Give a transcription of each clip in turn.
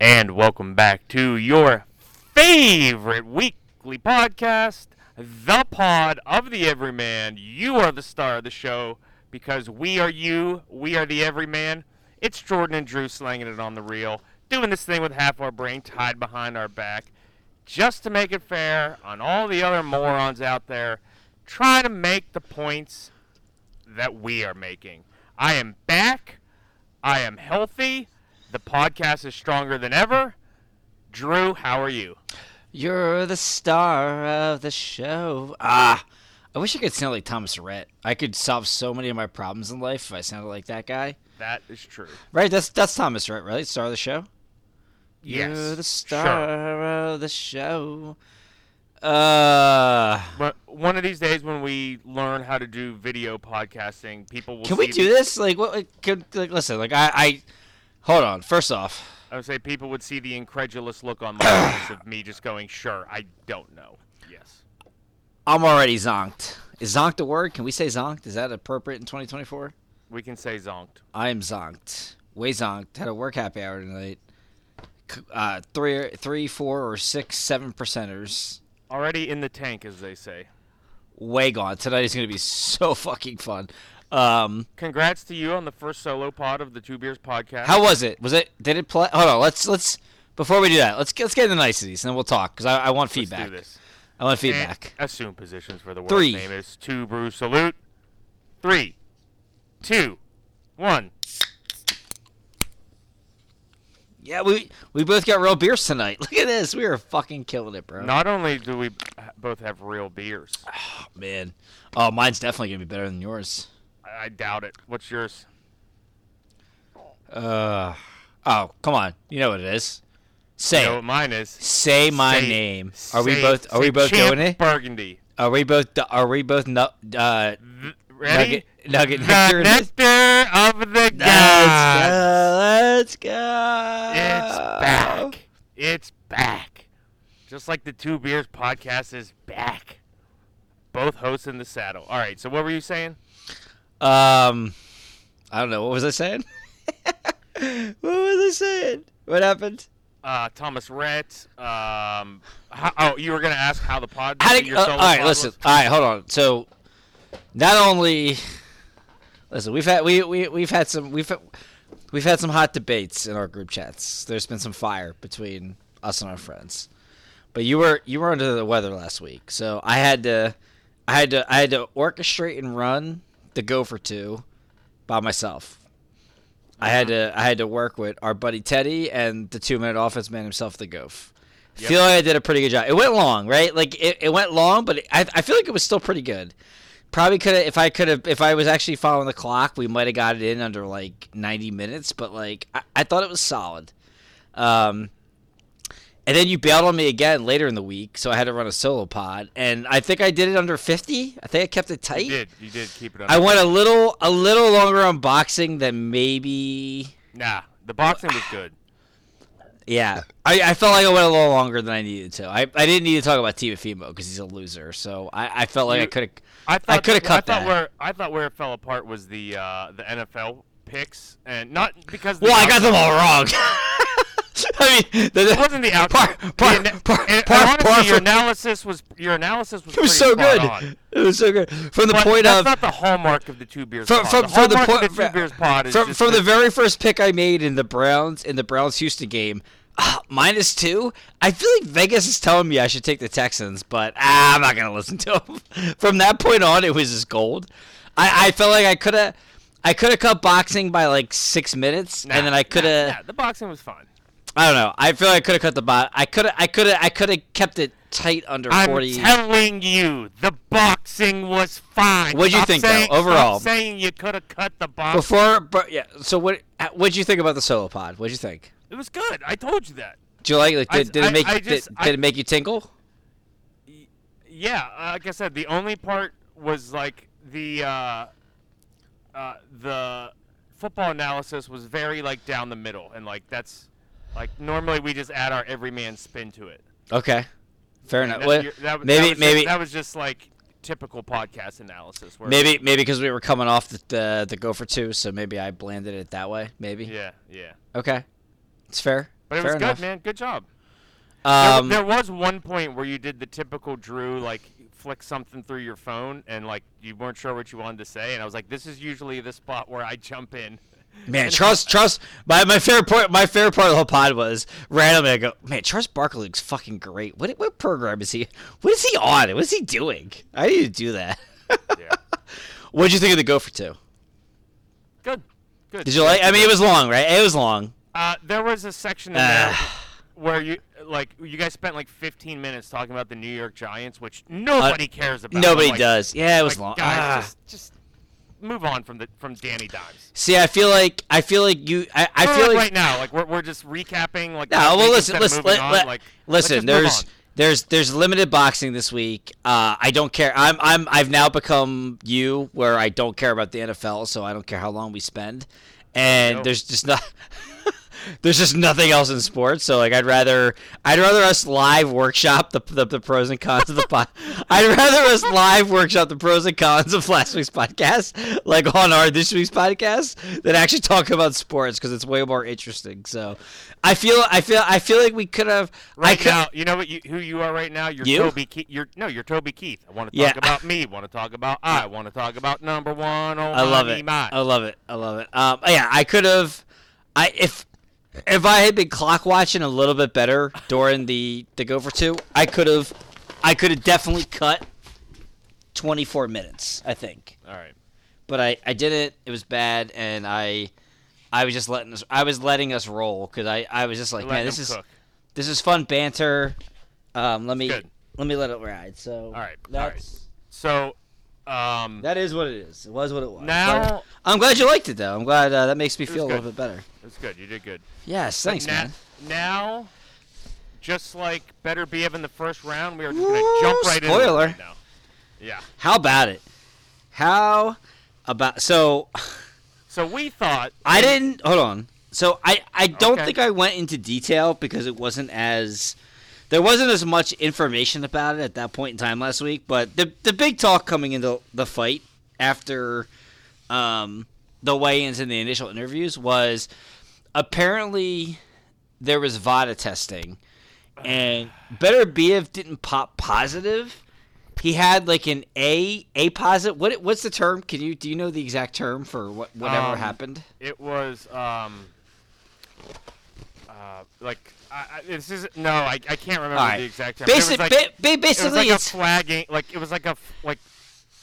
And welcome back to your favorite weekly podcast, The Pod of the Everyman. You are the star of the show because we are you, we are the Everyman. It's Jordan and Drew slanging it on the reel, doing this thing with half our brain tied behind our back, just to make it fair on all the other morons out there trying to make the points that we are making. I am back. I am healthy. The podcast is stronger than ever. Drew, how are you? You're the star of the show. Ah, I wish I could sound like Thomas Rhett. I could solve so many of my problems in life if I sounded like that guy. That is true. Right? That's that's Thomas Rhett, right? Star of the show. Yes. You're the star Sure. of the show. Uh, But one of these days when we learn how to do video podcasting, people will can we do this? Like, what? Like, could, like, listen, like, I, I, hold on. First off, I would say people would see the incredulous look on my face of me just going, "Sure, I don't know." Yes. I'm already zonked. Is zonked a word? Can we say zonked? Is that appropriate in 2024? We can say zonked. I am zonked. Way zonked. Had a work happy hour tonight. Uh, three, three, four, or six, seven percenters. Already in the tank, as they say. Way gone. Tonight is gonna be so fucking fun. Um, Congrats to you on the first solo pod of the Two Beers podcast. how was it? Was it? Did it play? Hold on. Let's let's before we do that, let's get, let's get into the niceties and then we'll talk because I, I want feedback. do this. I want And feedback. assume positions for the world Three. name is two brew salute. Three, two, one. Yeah, we we both got real beers tonight. Look at this. We are fucking killing it, bro. Not only do we both have real beers, Oh, man. Oh, mine's definitely gonna be better than yours. I, doubt it. What's yours? Uh. Oh, come on. You know what it is. Say You know what mine is? Say my Say- name. Are we both? Are we both doing it? Burgundy. Are we both? Are we both? No, uh, Ready? Nugget, nugget, the nectar. of the gods. go. Let's go. It's back. It's back. Just like the Two Beers podcast is back. Both hosts in the saddle. All right. So what were you saying? Um, I don't know. What was I saying? what was I saying? What happened? Uh, Thomas Rhett. Um, how, oh, you were gonna ask how the pod. How did, your uh, all right, pod listen. was? All right, hold on. So, not only, listen, we've had we we we've had some we've we've had some hot debates in our group chats. There's been some fire between us and our friends. But you were you were under the weather last week, so I had to I had to I had to orchestrate and run the go for two by myself. I had to I had to work with our buddy Teddy and the two minute offense man himself, the Goof. Yep. Feel like I did a pretty good job. It went long, right? Like it, it went long, but it, I I feel like it was still pretty good. Probably could have if I could have if I was actually following the clock, we might have got it in under like ninety minutes. But like I, I thought it was solid. Um, and then you bailed on me again later in the week, so I had to run a solo pod, and I think I did it under fifty. I think I kept it tight. You did. You did keep it. Under I went a little a little longer on boxing than maybe. Nah, the boxing was good. Yeah, I, I felt like I went a little longer than I needed to. I, I didn't need to talk about Teofimo because he's a loser, so I, I felt like I could have. I thought coulda cut I thought that. where I thought where it fell apart was the uh, the NFL picks, and not because. Well, I got them all wrong. I mean, the, It wasn't the outcome. Par- par- The par- and- and honestly, par- your analysis was your analysis was, it was so good. on. It was so good from the But point that's of not the hallmark of the two beers from pod. from, the from the hallmark point of the two beers pod is from, from the very first pick I made in the Browns in the Browns Houston game. ah, minus two. I feel like Vegas is telling me I should take the Texans, but ah, I'm not gonna listen to them. From that point on, it was just gold. I, I felt like I could have, I could have cut boxing by like six minutes, Nah, and then I could have. nah, the boxing was fun. I don't know. I feel like I could have cut the bot. I could have. I could have. I could have kept it tight under I'm forty. telling you, the boxing was fine. What'd you Stop think, though, saying, stop overall? saying you could have cut the boxing. Before, but yeah. So what? What'd you think about the solo pod? What'd you think? It was good. I told you that. Did you like? Like, I- did, did it make? I did, just- did I- it make you tinkle? Yeah, like I said, the only part was like the uh, uh, the football analysis was very like down the middle, and like that's like normally we just add our everyman spin to it. Okay, fair And enough. that- Well, that, maybe- that was maybe- just, that was just like typical podcast analysis. Maybe maybe because we were coming off the, the the go for two, so maybe I blanded it that way. Maybe. Yeah, yeah. Okay, it's fair. But it Fair was enough. good, man. Good job. There, Um, there was one point where you did the typical Drew, like flick something through your phone, and like you weren't sure what you wanted to say, and I was like, this is usually the spot where I jump in. Man, Charles, Charles, my, my favorite part, my favorite part of the whole pod was randomly. I go, man, Charles Barkley looks fucking great. What what program is he? What is he on? What is he doing? I need to do that. Yeah. What'd you think of the Go for two? Good. Good. Did you like? I mean, it was long, right? It was long. Uh, there was a section in there Ah. Where you like you guys spent like 15 minutes talking about the New York Giants, which nobody cares about. Nobody like- does. Yeah, it was like, long. Guys, Ah. just, just move on from the from Danny Dimes. See, I feel like I feel like you. I, I feel like right now, like we're, we're just recapping. Like No, well, listen, listen, let- on, let- like, listen. There's there's there's limited boxing this week. Uh, I don't care. I'm I'm I've now become you, where I don't care about the NFL, so I don't care how long we spend. And there's just not. There's just nothing else in sports, so like I'd rather I'd rather us live workshop the the, the pros and cons of the pod. I'd rather us live workshop the pros and cons of last week's podcast, like on our this week's podcast, than actually talk about sports because it's way more interesting. So, I feel I feel I feel like we could have Right now, you know what you, who you are right now. You're You? Toby. Keith. You're no, you're Toby Keith. I want to Yeah. talk about me. Want to talk about I. Want to talk about number one. Oh, I love it. I love it. I love it. Um, yeah, I could have. I if if I had been clock watching a little bit better during the the Go for two, I could have. I could have definitely cut twenty four minutes. I think, All right. but I I didn't. It was bad, and I. I was just letting us. I was letting us roll because I, I was just like, man, this is cook. this is fun banter. Um, let me Good. let me let it ride. So All right, all right. that's So, um, that is what it is. It was what it was. Now- But I'm glad you liked it though. I'm glad uh, that makes me feel a little bit better. it's good. You did good. Yes, thanks, Na- man. Now, just like Beterbiev in the first round, we are just gonna jump right into it spoiler. right now. Yeah. How about it? How about so? So we thought I didn't hold on. So I I don't Okay. think I went into detail because it wasn't as there wasn't as much information about it at that point in time last week. But the the big talk coming into the fight after um, the weigh-ins and the initial interviews was apparently there was VADA testing, and Beterbiev didn't pop positive. He had like an A A positive. What what's the term? Can you do you know the exact term for what whatever Um, happened? it was um, uh, like I, I, this is no, I, I can't remember right. the exact but Basic, it was like, ba- ba- it was basically, like a it's flagging, like it was like a like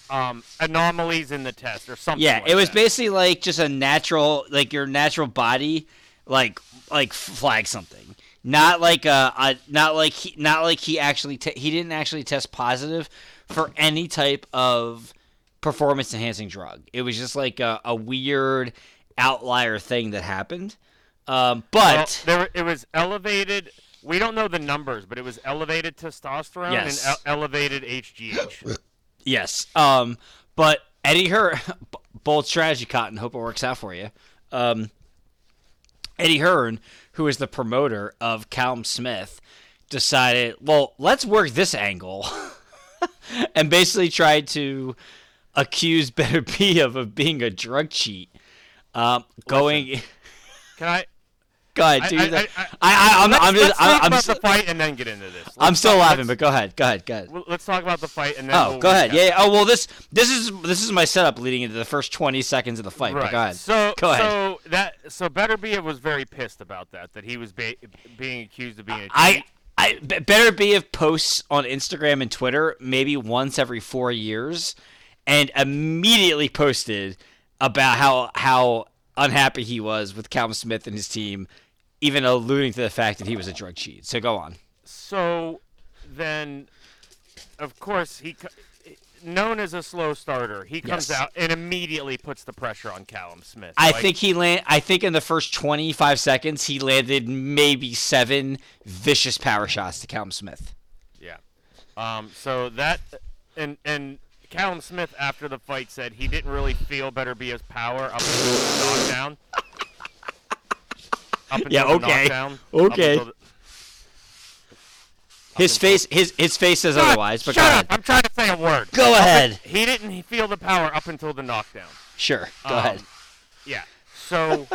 um anomalies in the test or something. yeah. like It was that. basically like just a natural, like your natural body, like like flag something. Not like a, a not like he, not like he actually te- he didn't actually test positive for any type of performance enhancing drug. It was just like a, a weird outlier thing that happened. Um, Well, but there it was elevated. We don't know the numbers, but it was elevated testosterone Yes. and el- elevated HGH. Yes. Um, but Eddie Hearn, bold strategy, Cotton. Hope it works out for you. Um, Eddie Hearn, who is the promoter of Callum Smith, decided, well, let's work this angle, and basically tried to accuse Beterbiev of, of being a drug cheat. Um, going, Can I? Go ahead, I- dude. I- I, I- I, am let's, I'm just, let's I'm, talk I'm, about the fight and then get into this. I'm still laughing, but go ahead, go ahead, go ahead. Let's talk about the fight and then. Oh, we'll go ahead. Yeah, yeah. Oh, well, this this is this is my setup leading into the first 20 seconds of the fight. But Right. go ahead. So, Go ahead. so that so Beterbiev was very pissed about that. That he was ba- being accused of being a. I, I Beterbiev posts on Instagram and Twitter maybe once every four years, and immediately posted about how how unhappy he was with Calvin Smith and his team, even alluding to the fact that he was a drug cheat. So go on. So then, of course, he known as a slow starter. He comes Yes. out and immediately puts the pressure on Callum Smith. I Like, think he land. I think in the first 25 seconds he landed maybe seven vicious power shots to Callum Smith. Yeah. Um. So that and and Callum Smith after the fight said he didn't really feel Beterbiev his power up until the knockdown. Up until Yeah, okay. knockdown. Okay. the- His face, his his face says otherwise. But shut go up! ahead. I'm trying to say a word. Go ahead. He didn't feel the power up until the knockdown. Sure. Go Um, ahead. Yeah. So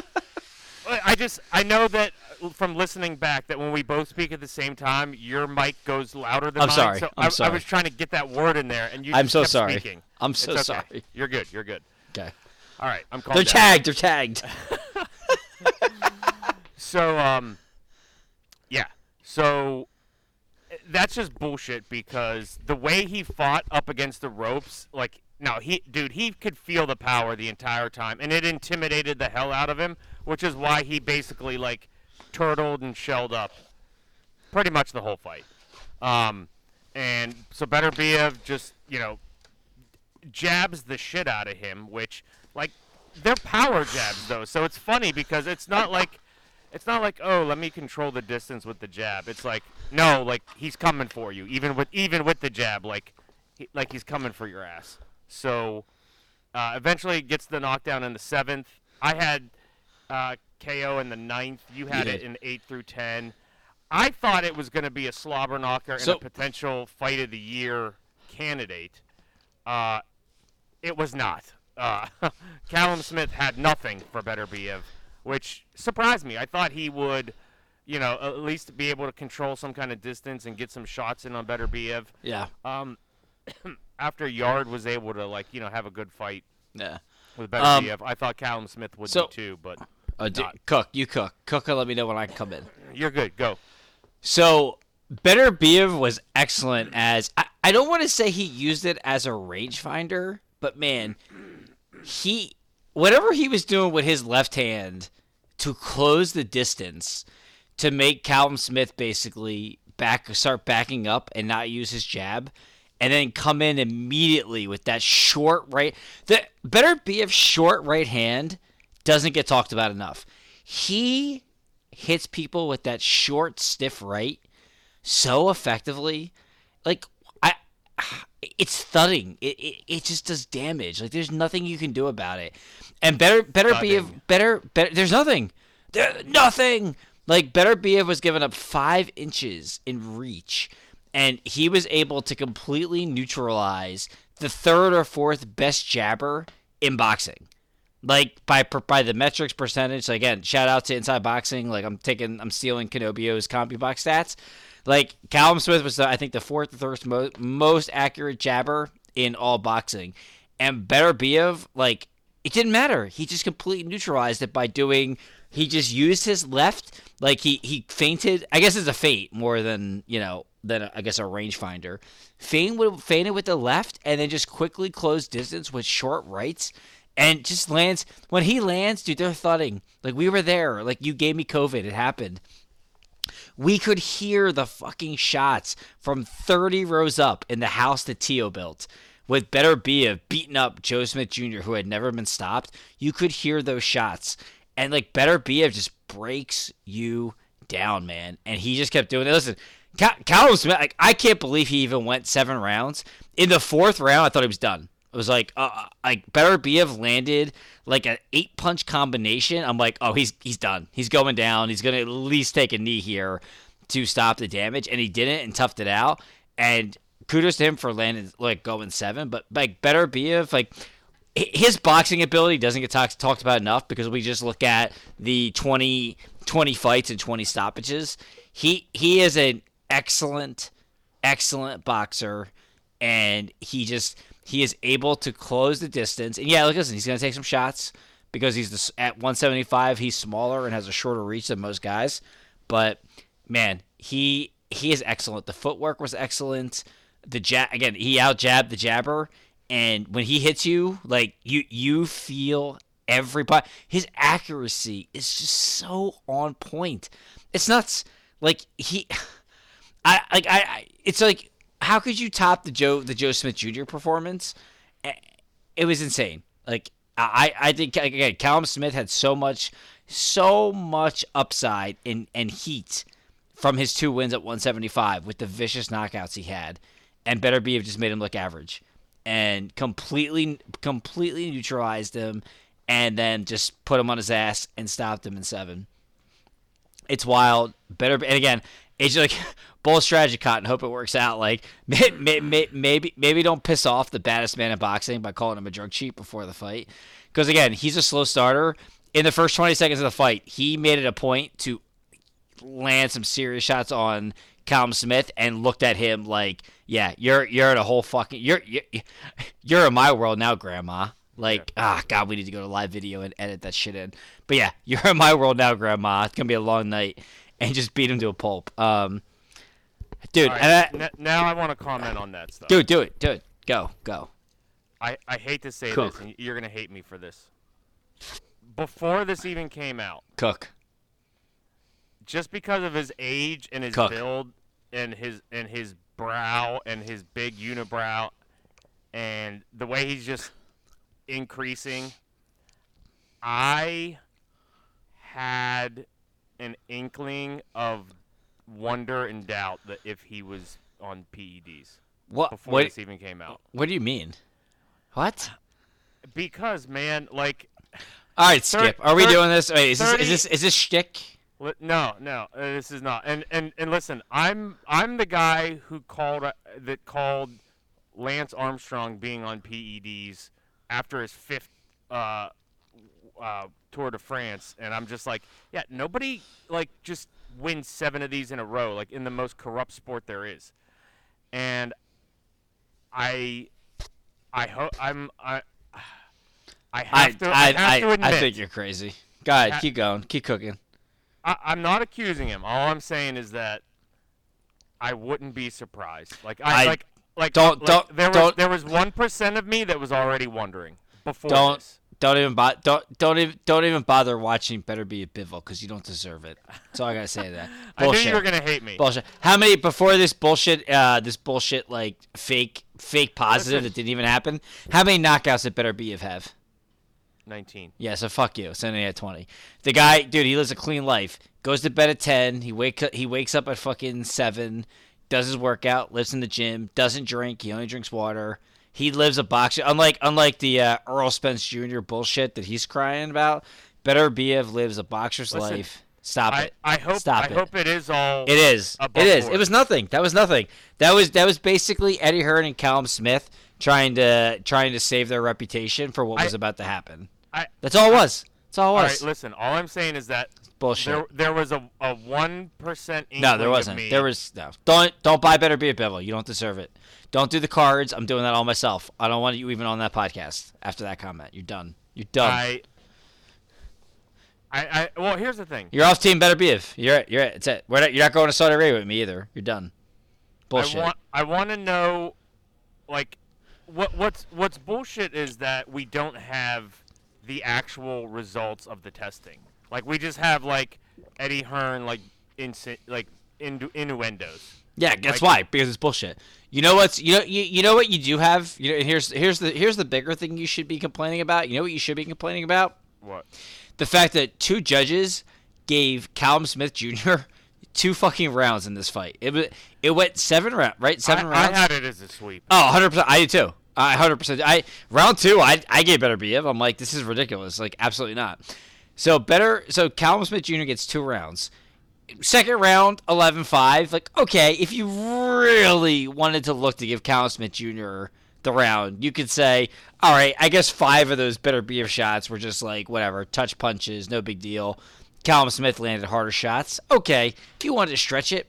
I just I know that from listening back that when we both speak at the same time, your mic goes louder than I'm mine. sorry, So I'm I, sorry. I was trying to get that word in there, and you. I'm so kept sorry. Speaking. I'm so okay. sorry. You're good. You're good. Okay. All right, I'm calm They're down. tagged. They're tagged. So um, yeah. So that's just bullshit because the way he fought up against the ropes, like no, he dude, he could feel the power the entire time, and it intimidated the hell out of him, which is why he basically like turtled and shelled up pretty much the whole fight. Um, and so Better Beterbiev just you know jabs the shit out of him, which like they're power jabs though. So it's funny because it's not like it's not like oh let me control the distance with the jab. It's like no, like he's coming for you even with even with the jab, like he, like he's coming for your ass. So uh, eventually gets the knockdown in the seventh. I had uh, KO in the ninth. You had You it in eight through ten. I thought it was going to be a slobber knocker and So- a potential fight of the year candidate. Uh, it was not. Uh, Callum Smith had nothing for Beterbiev, which surprised me. I thought he would, you know, at least be able to control some kind of distance and get some shots in on Beterbiev. yeah. Um, after Yard was able to, like, you know, have a good fight Yeah. with Um, Beterbiev, I thought Callum Smith would so- too, but Uh, d- cook. You cook. Cook and let me know when I can come in. you're good. Go. So Beterbiev was excellent as I, I don't want to say he used it as a rangefinder, but man, he whatever he was doing with his left hand to close the distance to make Callum Smith basically back start backing up and not use his jab and then come in immediately with that short right the Beterbiev short right hand doesn't get talked about enough. He hits people with that short stiff right so effectively like it's thudding. It, it it just does damage. Like there's nothing you can do about it. And better better be Thudding. better better. There's nothing. There nothing. Like Beterbiev was given up five inches in reach, and he was able to completely neutralize the third or fourth best jabber in boxing. Like by by the metrics percentage. So again, shout out to Inside Boxing. Like I'm taking, I'm stealing Canobio's CompuBox stats. Like Callum Smith was, the, I think, the fourth or third mo- most accurate jabber in all boxing, and Beterbiev, like it didn't matter. He just completely neutralized it by doing. He just used his left, like he he feinted. I guess it's a feint more than you know than I guess a rangefinder. Feint with feinted with the left, and then just quickly closed distance with short rights and just lands when he lands, dude. They're thudding. Like we were there. Like you gave me COVID. It happened. We could hear the fucking shots from 30 rows up in the house that Tio built. With Beterbiev beating up Joe Smith Jr., who had never been stopped, you could hear those shots. And like Beterbiev just breaks you down, man. And he just kept doing it. Listen, Cal- Callum Smith, like, I can't believe he even went seven rounds. In the fourth round, I thought he was done. It was like, uh, like Beterbiev landed like an eight punch combination. I'm like, oh, he's he's done. He's going down. He's gonna at least take a knee here to stop the damage, and he didn't and toughed it out. And kudos to him for landing like going seven. But like Beterbiev, like his boxing ability doesn't get talked talked about enough because we just look at the 20, 20 fights and 20 stoppages. He he is an excellent excellent boxer and he just he is able to close the distance. And yeah, look, listen, he's going to take some shots because he's the, at 175. He's smaller and has a shorter reach than most guys. But man, he he is excellent. The footwork was excellent. The jab again, he out jabbed the jabber, and when he hits you, like you you feel every everybody. His accuracy is just so on point. It's nuts. Like he. I like I, I it's like how could you top the Joe the Joe Smith Jr. performance? It was insane. Like I I think again Callum Smith had so much so much upside in and heat from his two wins at 175 with the vicious knockouts he had, and Beterbiev have just made him look average, and completely completely neutralized him, and then just put him on his ass and stopped him in seven it's wild. Better and again, it's like bull strategy, cotton. Hope it works out. Like may, may, may, maybe maybe don't piss off the baddest man in boxing by calling him a drug cheat before the fight, because again, he's a slow starter. In the first 20 seconds of the fight, he made it a point to land some serious shots on Callum Smith and looked at him like, yeah, you're you're in a whole fucking you're you're, you're in my world now, Grandma. Like, ah, God, we need to go to live video and edit that shit in. But yeah, you're in my world now, Grandma. It's gonna be a long night, and just beat him to a pulp. Um, dude, right, and I, n- now I want to comment on that stuff. dude, do it, do it, go, go. I, I hate to say Cook. this, and you're gonna hate me for this. Before this even came out, Cook. just because of his age and his Cook. build and his and his brow and his big unibrow and the way he's just increasing, I had an inkling of wonder and doubt that if he was on PEDs What? before What? this even came out. What do you mean? What? Because man, like All right, Skip. Are we thir- doing this? Wait, is this is this is this shtick? No, no, uh, this is not. And and and listen, I'm I'm the guy who called uh, that called Lance Armstrong being on PEDs after his fifth uh, uh, Tour de France, and I'm just like, yeah, nobody like just wins seven of these in a row, like in the most corrupt sport there is. And I, I hope I'm I. I I have to. I, I have I, to admit, I think you're crazy. Go ahead, Ha- keep going, keep cooking. I, I'm not accusing him. All I'm saying is that I wouldn't be surprised. Like I, I- like like don't- like, don't- there was don't- there was one percent of me that was already wondering before Don't this. Don't even bo- don't don't even don't even bother watching. Beterbiev Bivol because you don't deserve it. That's all I gotta say to that. I knew you were gonna hate me. bullshit. How many before this bullshit? Uh, this bullshit like fake fake positive that didn't even happen. How many knockouts did Beterbiev have? Nineteen. Yeah, so fuck you. Sending at twenty. The guy, dude, he lives a clean life. Goes to bed at ten. He wake he wakes up at fucking seven. Does his workout. Lives in the gym. Doesn't drink. He only drinks water. He lives a box. Unlike unlike the uh, Errol Spence Jr. bullshit that he's crying about. Beterbiev lives a boxer's Listen, life. Stop I, it. I hope Stop I it. hope it is all. It is. It is. board. It was nothing. That was nothing. That was that was basically Eddie Hearn and Callum Smith trying to trying to save their reputation for what I- was about to happen. I, That's all it was. That's all it was. right, listen. All I'm saying is that Bullshit. there there was a a one percent. no, there wasn't. There was no. Don't don't buy better be a Bivol. You don't deserve it. Don't do the cards. I'm doing that all myself. I don't want you even on that podcast after that comment. You're done. You're done. I. I, I well here's the thing. You're off team Beterbiev. You're it. You're it. It's it. We're not, you're not going to Saudi Arabia with me either. You're done. Bullshit. I want I want to know, like, what what's what's bullshit is that we don't have the actual results of the testing. Like we just have like Eddie Hearn like insi- like innu- innuendos. Yeah, guess Like- why? Because it's bullshit. You know what's you know you, you know what you do have. You know, and here's here's the here's the bigger thing you should be complaining about. You know what you should be complaining about? What? The fact that two judges gave Callum Smith Jr. two fucking rounds in this fight. It was it went seven rounds, right? Seven I, rounds. I had it as a sweep. Oh, 100 percent. I did too. I 100 percent. I round two. I I gave Beterbiev. I'm like, this is ridiculous. Like, absolutely not. So better. So Callum Smith Jr. gets two rounds. Second round, 11-5. Like, okay, if you really wanted to look to give Callum Smith Jr. the round, you could say, all right, I guess five of those Beterbiev shots were just like whatever, touch punches, no big deal. Callum Smith landed harder shots. Okay, if you wanted to stretch it,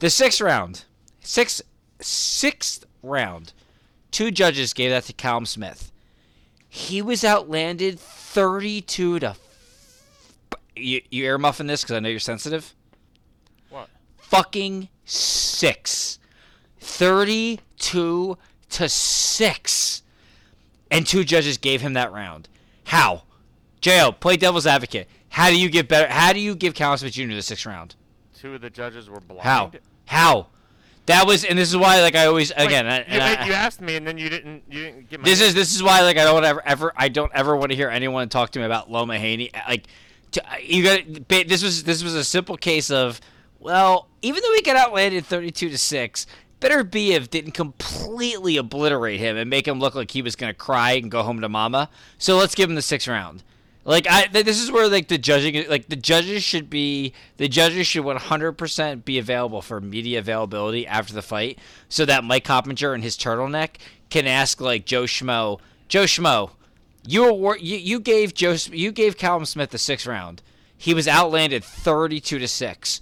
the sixth round, six sixth round, two judges gave that to Callum Smith. He was outlanded 32 to. You, you ear muffin this because I know you're sensitive? What? Fucking six. 32 to 6. And two judges gave him that round. How? Jo, play devil's advocate. How do you give better? How do you give Callum Smith Jr. the sixth round? Two of the judges were blind. How? How? That was, and this is why, like I always, Wait, again, I, you, I- you asked me and then you didn't. You didn't get my. This is this is why like I don't ever ever I don't ever want to hear anyone talk to me about Loma Haney. Like, you got this was this was a simple case of well, even though he got outlanded thirty two to six, Beterbiev didn't completely obliterate him and make him look like he was gonna cry and go home to mama. So let's give him the sixth round. Like I, this is where like the judging, like the judges should be, the judges should 100% be available for media availability after the fight, so that Mike Coppinger and his turtleneck can ask like Joe Schmo, Joe Schmo, you award, you, you gave Joe, you gave Callum Smith the sixth round. He was outlanded 32 to six.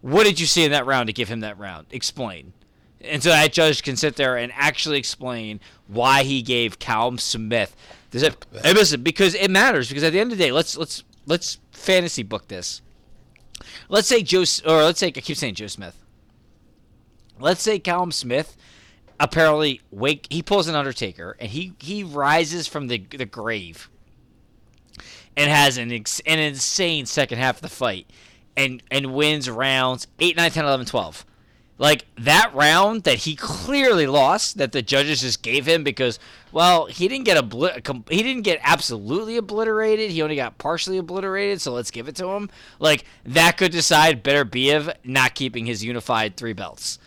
What did you see in that round to give him that round? Explain. And so that judge can sit there and actually explain why he gave Callum Smith. Does it? Listen, because it matters. Because at the end of the day, let's let's let's fantasy book this. Let's say Joe, or let's say I keep saying Joe Smith. Let's say Callum Smith apparently wake he pulls an Undertaker and he he rises from the the grave and has an ex, an insane second half of the fight and and wins rounds 8 9 10 11 12 like that round that he clearly lost that the judges just gave him because well he didn't get obli- he didn't get absolutely obliterated. He only got partially obliterated so let's give it to him. Like that could decide Beterbiev not keeping his unified three belts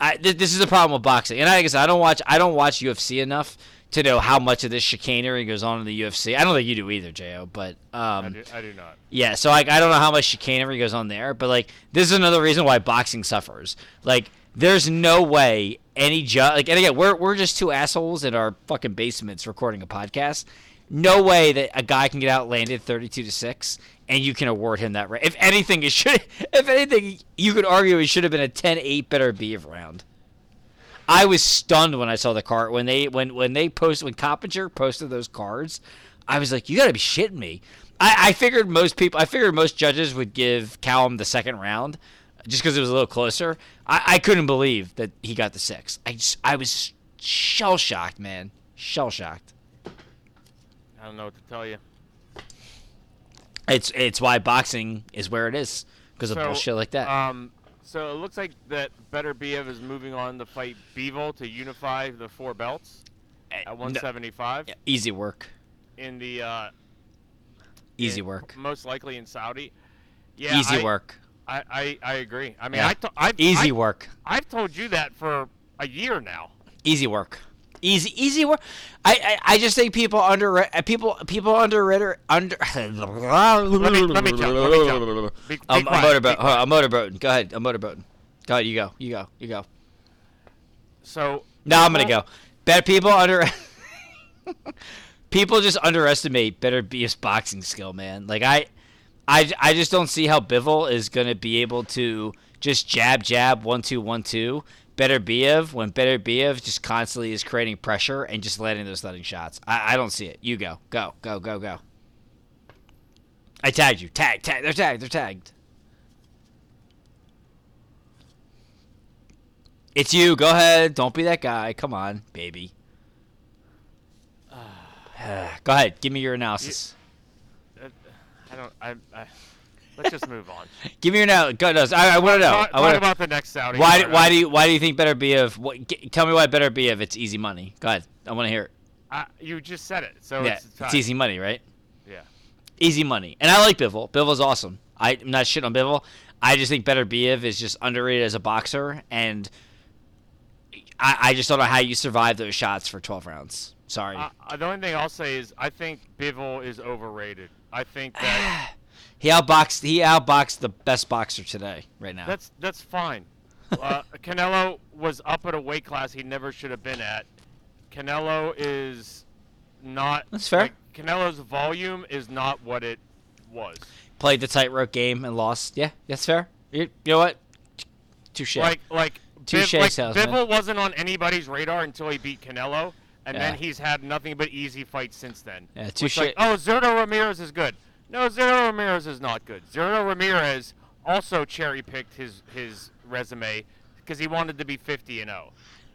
I, th- this is the problem with boxing and I guess I don't watch I don't watch UFC enough to know how much of this chicanery goes on in the UFC I don't think you do either Jo but um I do, I do not. yeah, so like I don't know how much chicanery goes on there, but like this is another reason why boxing suffers. Like there's no way any judge like and again we're we're just two assholes in our fucking basements recording a podcast. No way that a guy can get outlanded 32 to 6 and you can award him that right. If anything it should if anything you could argue it should have been a 10-8 Beterbiev round. I was stunned when I saw the card when they when when they posted when Coppinger posted those cards. I was like, you got to be shitting me. I, I figured most people, I figured most judges would give Callum the second round, just because it was a little closer. I, I couldn't believe that he got the six. I just, I was shell shocked, man, shell shocked. I don't know what to tell you. It's it's why boxing is where it is because of So, bullshit like that. Um, so it looks like that Beterbiev is moving on to fight Bivol to unify the four belts Eh, at 175 yeah, easy work, in the uh, easy in- work, most likely in Saudi. Yeah, easy I, work, I, I, I agree. I mean, Yeah. I to, I've, easy I, work. I've told you that for a year now. Easy work. Easy, easy work. I, I, I just think people under uh, people people underrated under. Let me, let me jump. Let me jump. Be, be I'm, I'm quiet, be motorboat. I'm motorboating. Go ahead. I'm motorboating. Go ahead. You go. You go. You go. So now I'm gonna go. Bet people under. people just underestimate Beterbiev's boxing skill, man. Like I, I, I just don't see how Bivol is gonna be able to just jab, jab, one, two, one, two. Beterbiev when Beterbiev just constantly is creating pressure and just letting those letting shots. I, I don't see it. You go, go, go, go, go. I tagged you. Tag, tag. They're tagged. They're tagged. It's you. Go ahead. Don't be that guy. Come on, baby. Go ahead. Give me your analysis. Uh, I don't. I, I. Let's just move on. Give me your analysis. Go. No, I, I want to know. Talk, I wanna, talk about the next Saudi. why? Why do you? Why do you think Beterbiev? What, g- tell me why Beterbiev. It's easy money. Go ahead. I want to hear it. Uh, you just said it. So yeah, it's, it's, easy money, right? Yeah. Easy money. And I like Bivol. Bivol's awesome. I'm not shitting on Bivol. I just think Beterbiev is just underrated as a boxer, and I, I just don't know how you survive those shots for 12 rounds. Sorry. Uh, the only thing I'll say is I think Bivol is overrated. I think that he outboxed. He outboxed the best boxer today, right now. that's that's fine. Uh, Canelo was up at a weight class he never should have been at. Canelo is not. That's fair. like, Canelo's volume is not what it was. Played the tightrope game and lost. Yeah, that's fair. You, you know what? Touche. Like like Touche, Biv, like salesman. Bivol wasn't on anybody's radar until he beat Canelo, and then he's had nothing but easy fights since then. Yeah, touche. Like, oh, Zurdo Ramirez is good. No, Zurdo Ramirez is not good. Zurdo Ramirez also cherry picked his his resume because he wanted to be 50 and 0.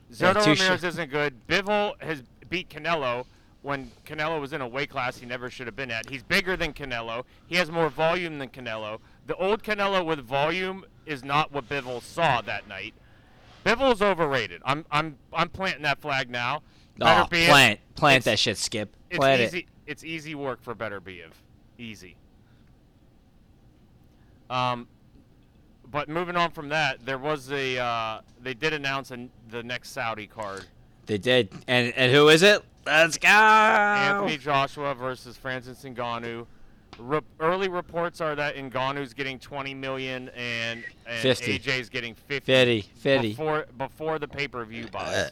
Yeah, Zurdo touche. Ramirez isn't good. Bivol has beat Canelo when Canelo was in a weight class he never should have been at. He's bigger than Canelo. He has more volume than Canelo. The old Canelo with volume is not what Bivol saw that night. Bivol's overrated. I'm I'm I'm planting that flag now. Better oh, be it. plant, plant It's- that shit, Skip. It's Plant easy. it. It's easy work for Beterbiev. Easy. Um, but moving on from that, there was a uh, they did announce an, the next Saudi card. They did. And and who is it? Let's go. Anthony Joshua versus Francis Ngannou. Re- early reports are that Ngannou's getting 20 million and, and 50. AJ's getting 50 Fitty, fitty. before before the pay-per-view buys.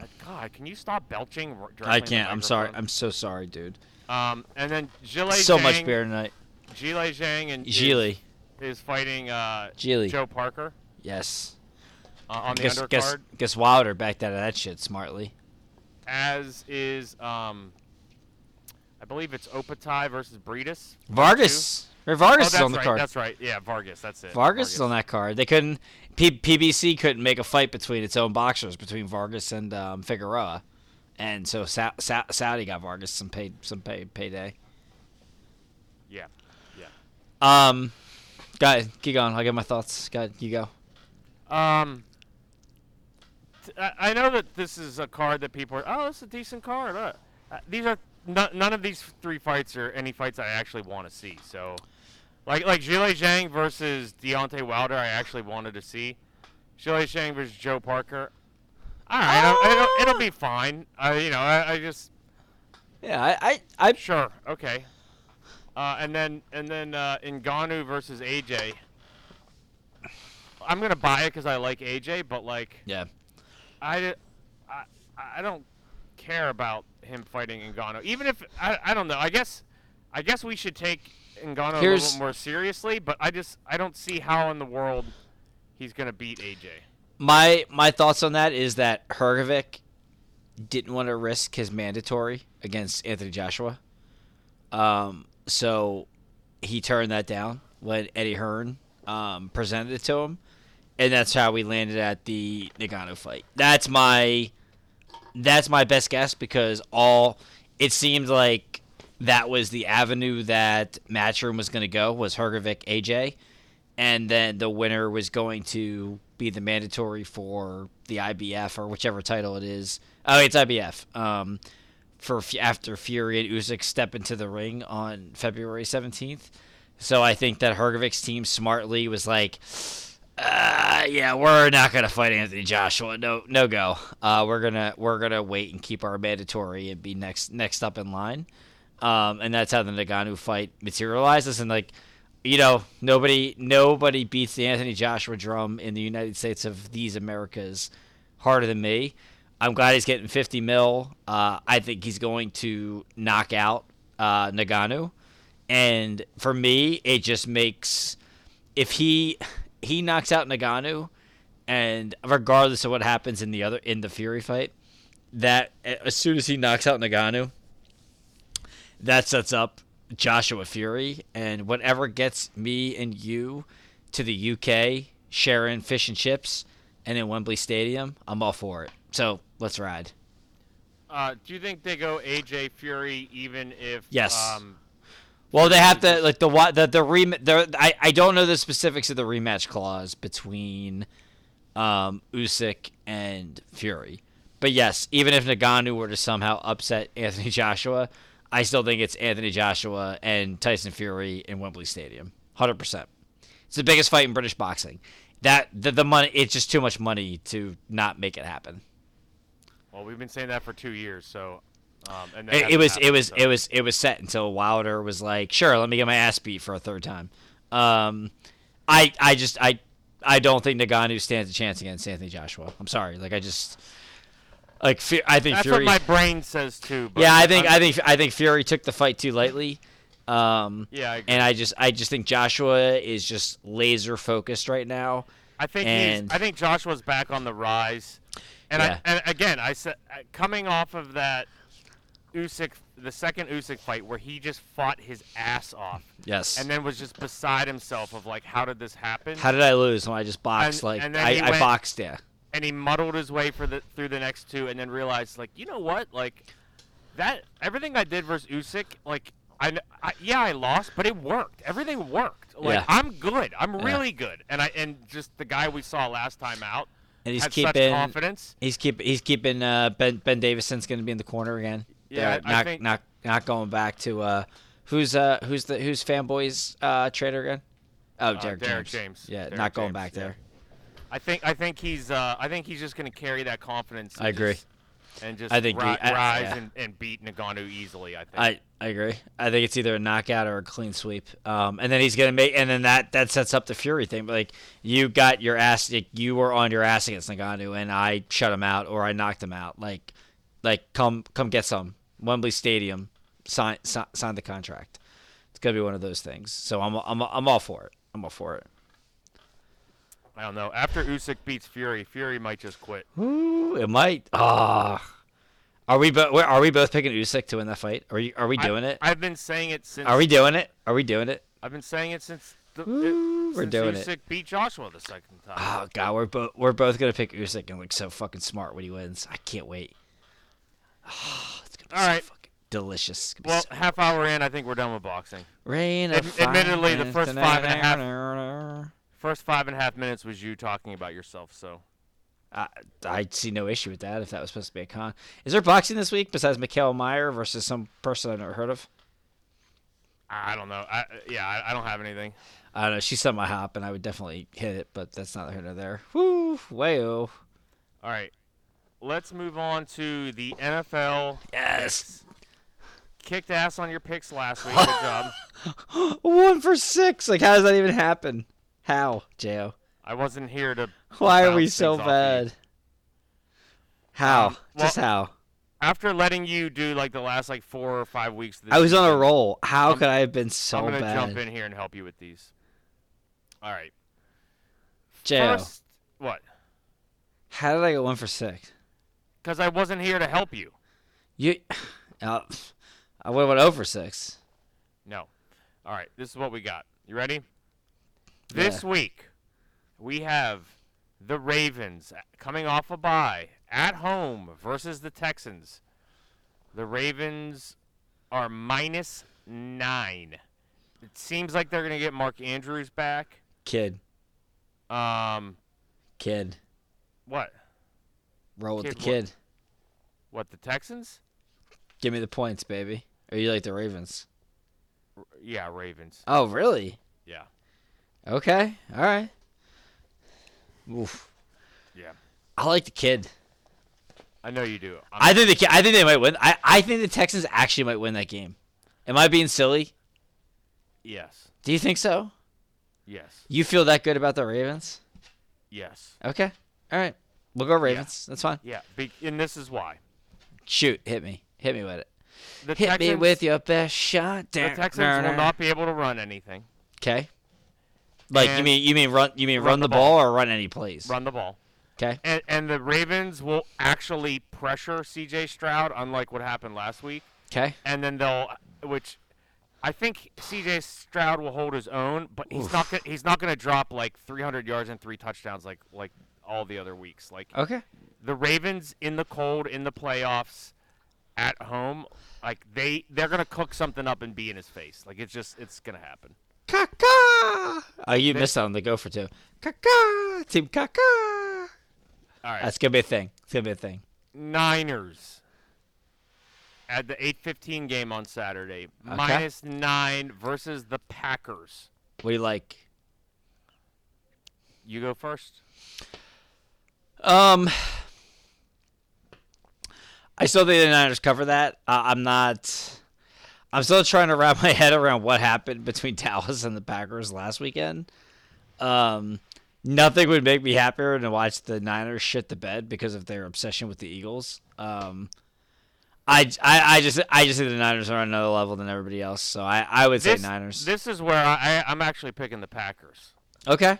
Uh, God, can you stop belching? I can't. I'm sorry. I'm so sorry, dude. Um, and then Zhilei So much Zhang- beer tonight. Zhilei Zhang and is is fighting uh, Zhilei. Joe Parker Yes. uh, on the Guess, undercard, guess, guess Wilder backed out of that shit smartly. as is um, I believe it's Opetaia versus Briedis. Vargas. Or Oh, Vargas that's is on the right. card. That's right. Yeah, Vargas. That's it. Vargas is on that card. They couldn't. P- PBC couldn't make a fight between its own boxers between Vargas and um, Figueroa, and so Sa- Sa- Saudi got Vargas some paid some pay payday. Yeah. Yeah. Um, guys, keep going. I'll get my thoughts. Ahead, you go. Um, t- I know that this is a card that people are. Oh, it's a decent card. Uh, uh, these are no, none of these three fights are any fights I actually want to see. So, like like Zhilei Zhang versus Deontay Wilder, I actually wanted to see. Zhilei Zhang versus Joe Parker. All right, it'll, it'll, it'll be fine. I you know I, I just Yeah, I I, I sure okay. Uh, and then and then uh, Ngannou versus AJ. I'm gonna buy it because I like AJ, but like yeah. I, I, I don't care about him fighting Ngannou. Even if I, I don't know. I guess I guess we should take Ngannou a Here's- little more seriously. But I just I don't see how in the world he's gonna beat AJ. My my thoughts on that is that Hrgovic didn't want to risk his mandatory against Anthony Joshua. Um, so he turned that down when Eddie Hearn um, presented it to him, and that's how we landed at the Ngannou fight. That's my that's my best guess because all it seemed like that was the avenue that Matchroom was going to go was Hrgovic AJ, and then the winner was going to be the mandatory for the IBF or whichever title it is. Oh, it's IBF. Um, for after Fury and Usyk step into the ring on February seventeenth. So I think that Hrgovic's team smartly was like, uh, yeah, we're not gonna fight Anthony Joshua. No, no go. Uh, we're gonna we're gonna wait and keep our mandatory and be next next up in line. Um, and that's how the Ngannou fight materializes. And like, you know, nobody nobody beats the Anthony Joshua drum in the United States of these Americas harder than me. I'm glad he's getting 50 mil. Uh, I think he's going to knock out uh, Ngannou. And for me, it just makes if he he knocks out Ngannou, and regardless of what happens in the other in the Fury fight, that as soon as he knocks out Ngannou, that sets up Joshua Fury, and whatever gets me and you to the UK sharing fish and chips and in Wembley Stadium, I'm all for it. So let's ride. Uh, do you think they go AJ Fury even if Yes. Um, Well, they have to like the what the the rem the I I don't know the specifics of the rematch clause between um Usyk and Fury. But yes, even if Ngannou were to somehow upset Anthony Joshua, I still think it's Anthony Joshua and Tyson Fury in Wembley Stadium. 100%. It's the biggest fight in British boxing. That the, the money it's just too much money to not make it happen. well, we've been saying that for two years, so. Um, and It, it was it was so. it was it was set until Wilder was like, "Sure, let me get my ass beat for a third time." Um, I I just I I don't think Ngannou stands a chance against Anthony Joshua. I'm sorry, like I just like I think That's Fury. what my brain says too. But yeah, I think I'm- I think I think Fury took the fight too lightly. Um, Yeah, I agree. and I just I just think Joshua is just laser focused right now. I think And- he's. I think Joshua's back on the rise, and Yeah. I and again I said uh, coming off of that Usyk, the second Usyk fight where he just fought his ass off, Yes. and then was just beside himself of like, how did this happen? How did I lose when I just boxed And- like and I, I went- boxed yeah. And he muddled his way for the through the next two, and then realized like, you know what, like that everything I did versus Usyk, like. I, I yeah I lost, but it worked. Everything worked. Like Yeah. I'm good. I'm Yeah. really good. And I and just the guy we saw last time out And he's had keeping such confidence. He's keep he's keeping uh, Ben Ben Davison's going to be in the corner again. Yeah, They're not think- not not going back to uh, who's uh who's the who's fanboys uh trader again? Oh, Derrick, Derrick James. James. Yeah, Derrick not going James, back yeah. I think I think he's uh, I think he's just going to carry that confidence. I agree. Just, and just I think ri- he- I- rise yeah. and, and beat Ngannou easily. I think. I I agree. I think it's either a knockout or a clean sweep. Um, and then he's gonna make, and then that that sets up the Fury thing. But like you got your ass, like, you were on your ass against Ngannou, and I shut him out or I knocked him out. Like, like come come get some Wembley Stadium, sign sign, sign the contract. It's gonna be one of those things. So I'm I'm I'm all for it. I'm all for it. I don't know. After Usyk beats Fury, Fury might just quit. Ooh, it might. Ah. Are we both? Are we both picking Usyk to win that fight? Are you? Are we doing I, it? I've been saying it since. Are we doing it? Are we doing it? I've been saying it since. The, Ooh, it, we're since doing Usyk it. beat Joshua the second time. Oh god, we're both we're both gonna pick Usyk and look so fucking smart when he wins. I can't wait. Oh, it's gonna be All so right. fucking delicious. It's gonna be well, so- half hour in, I think we're done with boxing. Rain ad- admittedly, the first five and a half- First five and a half minutes was you talking about yourself. So I, I see no issue with that if that was supposed to be a con. Is there boxing this week besides Mikaela Mayer versus some person I've never heard of? I don't know. I, yeah, I, I don't have anything. I don't know. She's on my hop, and I would definitely hit it, but that's not here nor there. Woo, wayo. All right, let's move on to the NFL. Yes. Kicked ass on your picks last week. Good job. One for six. Like, how does that even happen? How, Jo? I wasn't here to. Why are we so things off you. bad? How? Um, Just well- how? After letting you do like the last like four or five weeks. Of this I was on a roll. How I'm- could I have been so I'm gonna bad? jump in here and help you with these. All right. Jo, First, what? how did I get one for six? Because I wasn't here to help you. You, uh, I went over six. No. All right. This is what we got. You ready? This week, we have the Ravens coming off a bye at home versus the Texans. The Ravens are minus nine. It seems like they're going to get Mark Andrews back. Kid, Um, kid, what? roll with Kid the what? kid. What? The Texans? Give me the points, baby. Or you like the Ravens? R- yeah, Ravens. Oh, really? Yeah. Okay. All right. Oof. Yeah. I like the kid. I know you do. I'm, I think the kid. I think they might win. I, I think the Texans actually might win that game. Am I being silly? yes. Do you think so? Yes. You feel that good about the Ravens? Yes. Okay. All right. We'll go Ravens. That's fine. Yeah. Be- and this is why. Shoot. Hit me. Hit me with it. The Hit Texans, me with your best shot. the Texans will not be able to run anything. Okay. Like you mean you mean run you mean run, Run the the ball. ball. or run any plays? Run the ball. Okay. And, and the Ravens will actually pressure C.J. Stroud, unlike what happened last week. Okay. And then they'll, which I think C.J. Stroud will hold his own, but he's not gonna, he's not going to drop like 300 yards and three touchdowns like like all the other weeks. Like Okay. the Ravens in the cold in the playoffs at home, like they they're going to cook something up and be in his face. Like it's just it's going to happen. Kaka. Oh, you missed on the Go for two. Kaka. Team Kaka. All right. That's gonna be a thing. It's gonna be a thing. Niners at the 8:15 game on Saturday, minus nine versus the Packers. What do you like? You go first. Um, I still think the Niners cover that. Uh, I'm not. I'm still trying to wrap my head around what happened between Dallas and the Packers last weekend. Um, nothing would make me happier than to watch the Niners shit the bed because of their obsession with the Eagles. Um, I, I, I just I just think the Niners are on another level than everybody else. So I, I would say This, Niners. this is where I, I I'm actually picking the Packers, okay.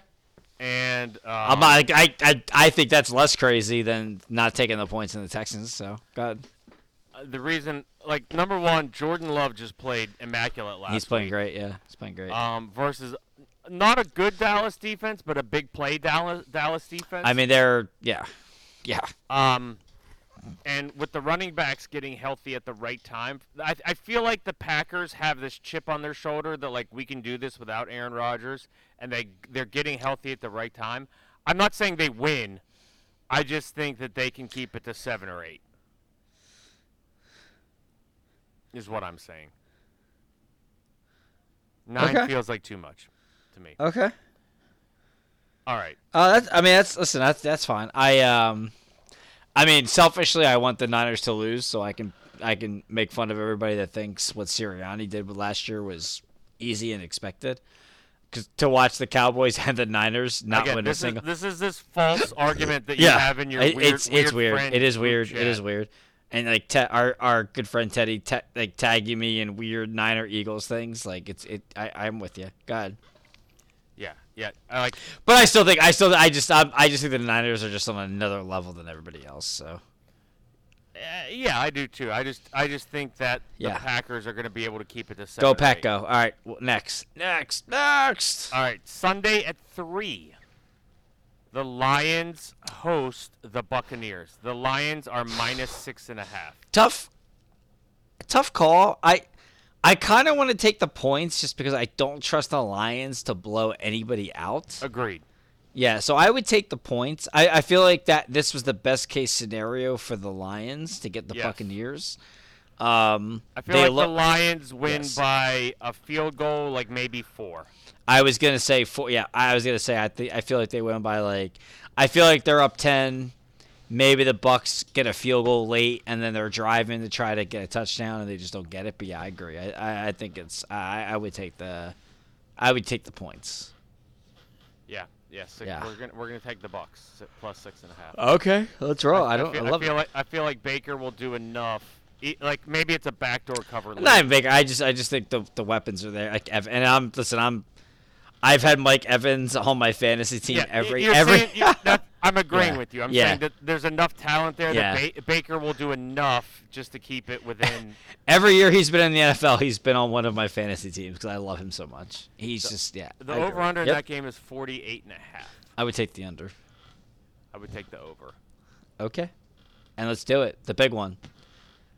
and um, I'm I, I I think that's less crazy than not taking the points in the Texans. So go ahead. The reason, like number one, Jordan Love just played immaculate last. Night. He's playing week. great. Yeah, he's playing great. Um, versus not a good Dallas defense, but a big play Dallas Dallas defense. I mean, they're yeah, yeah. Um, and with the running backs getting healthy at the right time, I, I feel like the Packers have this chip on their shoulder that like we can do this without Aaron Rodgers, and they they're getting healthy at the right time. I'm not saying they win. I just think that they can keep it to seven or eight. Is what I'm saying. Nine Okay. feels like too much to me. Okay. All right. Uh, that's. I mean, that's. Listen, that's that's fine. I um, I mean, selfishly, I want the Niners to lose so I can I can make fun of everybody that thinks what Sirianni did with last year was easy and expected. Because to watch the Cowboys and the Niners not Again, win a this single. is this is this false argument that you yeah, have in your it- weird, it's it's weird. It is weird. It is weird. And like te- our our good friend Teddy te- like tagging me in weird Niner Eagles things. Like it's it. I I'm with you. God. Yeah. Yeah, I like. But I still think I still I just I'm, I just think the Niners are just on another level than everybody else. So Uh, yeah, I do too. I just I just think that Yeah. the Packers are going to be able to keep it to seven. go Pack go. All right, well, next, next, next. All right, Sunday at three. The Lions host the Buccaneers. The Lions are minus six and a half. Tough, tough call. I I kind of want to take the points just because I don't trust the Lions to blow anybody out. Agreed. Yeah, so I would take the points. I, I feel like that this was the best case scenario for the Lions to get the Yes. Buccaneers. Um, I feel they like look- the Lions win Yes. by a field goal, like maybe four. I was gonna say four. Yeah, I was gonna say I think I feel like they win by like. I feel like they're up ten. Maybe the Bucks get a field goal late, and then they're driving to try to get a touchdown, and they just don't get it. But yeah, I agree. I, I, I think it's. I, I would take the. I would take the points. Yeah, yeah. Six, Yeah. We're gonna we're gonna take the Bucks plus six and a half. Okay, let's roll. I, don't. I, feel, love feel it. like I feel like Baker will do enough. Like maybe it's a backdoor cover. Not even big. I just. I just think the the weapons are there. Like, and I'm listen. I'm. I've had Mike Evans on my fantasy team Yeah, every every. saying- you- that- I'm agreeing Yeah. with you. I'm Yeah. saying that there's enough talent there that ba- Baker will do enough just to keep it within. Every year he's been in the NFL, he's been on one of my fantasy teams because I love him so much. He's just yeah. The I agree. over under in Yep. that game is 48 and a half. I would take the under. I would take the over. Okay, and let's do it. The big one.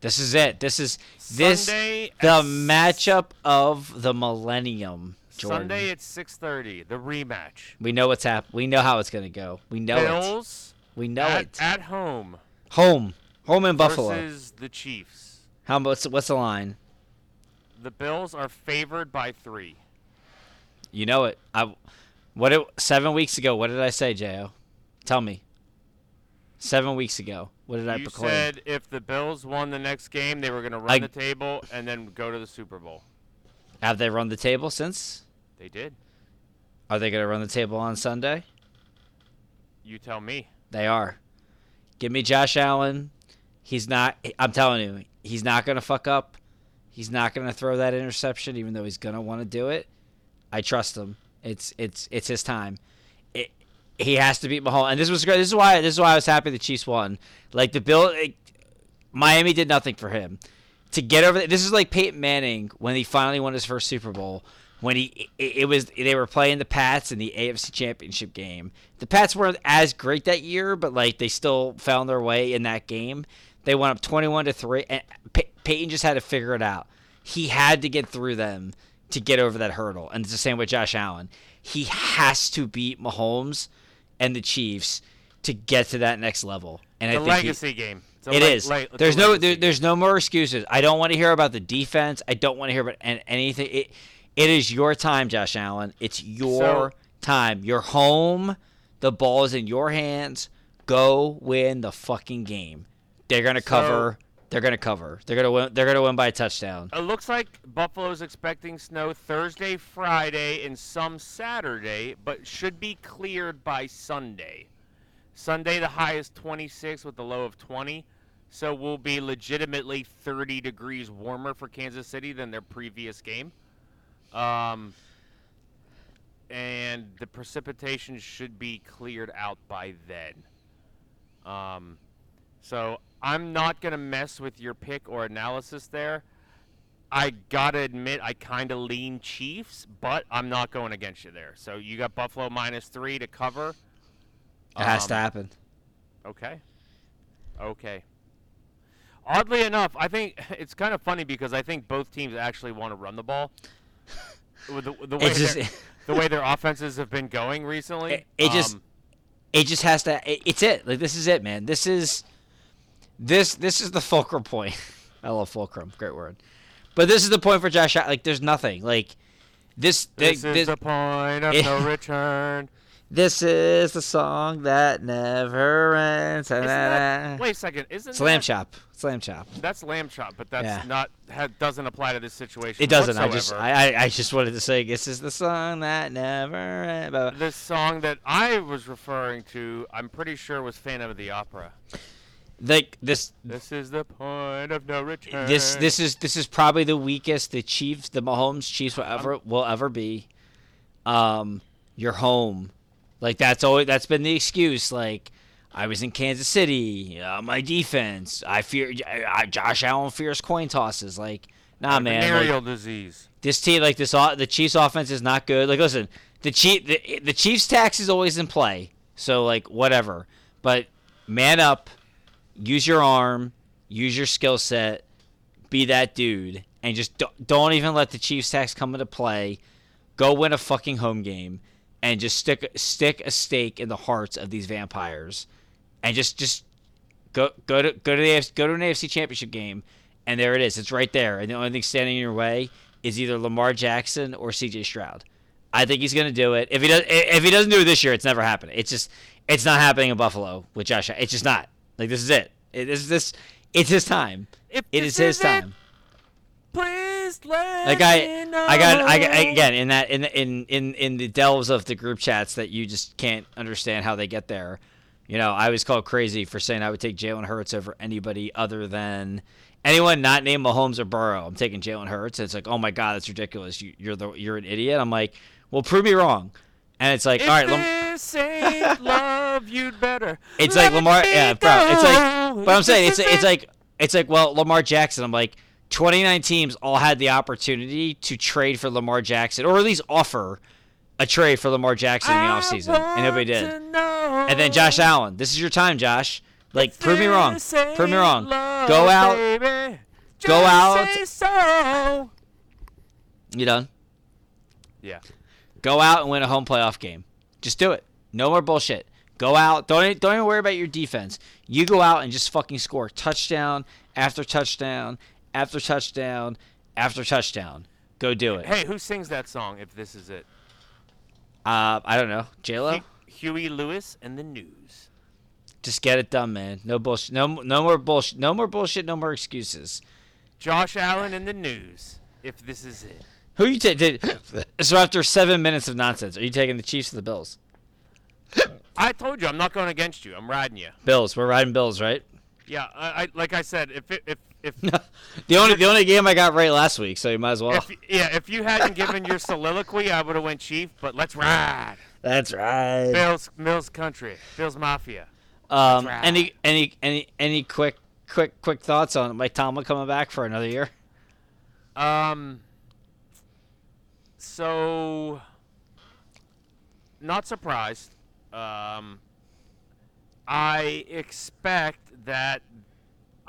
This is it. This is this Sunday the matchup of the millennium. Jordan. Sunday at 6:30, the rematch. We know what's hap. We know how it's gonna go. We know it. Bills We know at, it. at home Home, home in Buffalo. versus the Chiefs. How what's what's the line? The Bills are favored by three. You know it. I what it seven weeks ago. What did I say, Jo? Tell me. Seven weeks ago. What did I you said if the Bills won the next game, they were going to run I- the table and then go to the Super Bowl. Have they run the table since? They did. Are they going to run the table on Sunday? You tell me. They are. Give me Josh Allen. He's not. I'm telling you, he's not going to fuck up. He's not going to throw that interception, even though he's going to want to do it. I trust him. It's it's it's his time. It, he has to beat Mahomes, and this was great. This is why this is why I was happy the Chiefs won. Like the Bill, it, Miami did nothing for him to get over. This is like Peyton Manning when he finally won his first Super Bowl. When he it, it was they were playing the Pats in the AFC Championship game. The Pats weren't as great that year, but like they still found their way in that game. They went up twenty-one to three, and Pey- Peyton just had to figure it out. He had to get through them to get over that hurdle, and it's the same with Josh Allen. He has to beat Mahomes and the Chiefs to get to that next level. And The I think he- legacy game. It's it le- is. le- there's no there, there's no more excuses. I don't want to hear about the defense. I don't want to hear about an, anything. It, it is your time, Josh Allen. It's your So- time. You're home. The ball is in your hands. Go win the fucking game. They're gonna So- cover. They're gonna cover. They're gonna win. They're gonna win by a touchdown. It looks like Buffalo's expecting snow Thursday, Friday, and some Saturday, but should be cleared by Sunday. Sunday, the high is 26 with the low of 20. So we'll be legitimately 30 degrees warmer for Kansas City than their previous game. Um, and the precipitation should be cleared out by then. Um, so I'm not going to mess with your pick or analysis there. I gotta admit, I kind of lean Chiefs, but I'm not going against you there. So you got Buffalo minus three to cover. It has to Um, happen. Okay. Okay. Oddly enough, I think it's kind of funny because I think both teams actually want to run the ball. With the, the way just. their- the way their offenses have been going recently. It- it just- um, it just has to it, it's it like this is it man this is this this is the fulcrum point i love fulcrum great word but this is the point for josh like there's nothing like this this this, is the point of it- no return. This is the song that never ends that, wait a second, isn't slam that, chop slam chop That's lamb chop, but that's Yeah. not ha, doesn't apply to this situation. it doesn't i just. I, I just wanted to say this is the song that never ends the song that I was referring to, I'm pretty sure was Phantom of the Opera. like this This is the point of no return. this this is this is probably the weakest the Chiefs, the Mahomes Chiefs will ever will ever be. Um, you're home. Like that's always that's been the excuse. Like I was in Kansas City, uh, my defense. I fear I, I, Josh Allen fears coin tosses. Like nah, man. like, disease. this team like this the Chiefs offense is not good. Like listen, the Chief the, the Chiefs tax is always in play. So like whatever. But man up, use your arm, use your skill set, be that dude and just don't, don't even let the Chiefs tax come into play. Go win a fucking home game and just stick stick a stake in the hearts of these vampires and just just go go to go to the AFC, go to an AFC championship game and there it is. It's right there. And the only thing standing in your way is either Lamar Jackson or CJ Stroud. I think he's going to do it. If he does if he doesn't do it this year, it's never happening. It's just it's not happening in Buffalo with Josh. It's just not. Like this is it. It is this it's his time. If It is his it, time. Please let Like I. I got, I got again in that in in in in the delves of the group chats that you just can't understand how they get there. You know, I was called crazy for saying I would take Jalen Hurts over anybody other than anyone not named Mahomes or Burrow. I'm taking Jalen Hurts. It's like, oh my god, that's ridiculous. You, you're the you're an idiot. I'm like, well, prove me wrong. And it's like, If all right, Lam- this ain't love, you'd better. it's like Lamar. Yeah, bro. It's like, but I'm saying it's it's like it's like well, Lamar Jackson. I'm like, 29 teams all had the opportunity to trade for Lamar Jackson, or at least offer a trade for Lamar Jackson in the I offseason, and nobody want did. And then Josh Allen, this is your time, Josh. Like, prove me wrong. Prove me wrong. love, Go out. baby, Go out. so. You done? Yeah. Go out and win a home playoff game. Just do it. No more bullshit. Go out. Don't don't even worry about your defense. You go out and just fucking score touchdown after touchdown after touchdown after touchdown. Go do it. Hey, who sings that song? If this is it, Uh, I don't know. J Lo. Hu- Huey Lewis and the News. Just get it done, man. No bullshit. No no more bullshit. No more bullshit. No more excuses. Josh Allen and the News. If this is it. Who you take? So after seven minutes of nonsense, are you taking the Chiefs or the Bills? I told you I'm not going against you. I'm riding you. Bills. We're riding Bills, right? Yeah, I, I like I said, if it, if if the only the only game I got right last week, so you might as well. if yeah, if you hadn't given your soliloquy, I would have went Chief. But let's ride. That's right. Bills, Bills country, Bills Mafia. Um, right. any any any any quick quick quick thoughts on Mike Tomlin coming back for another year? Um. So, not surprised. Um, I expect that.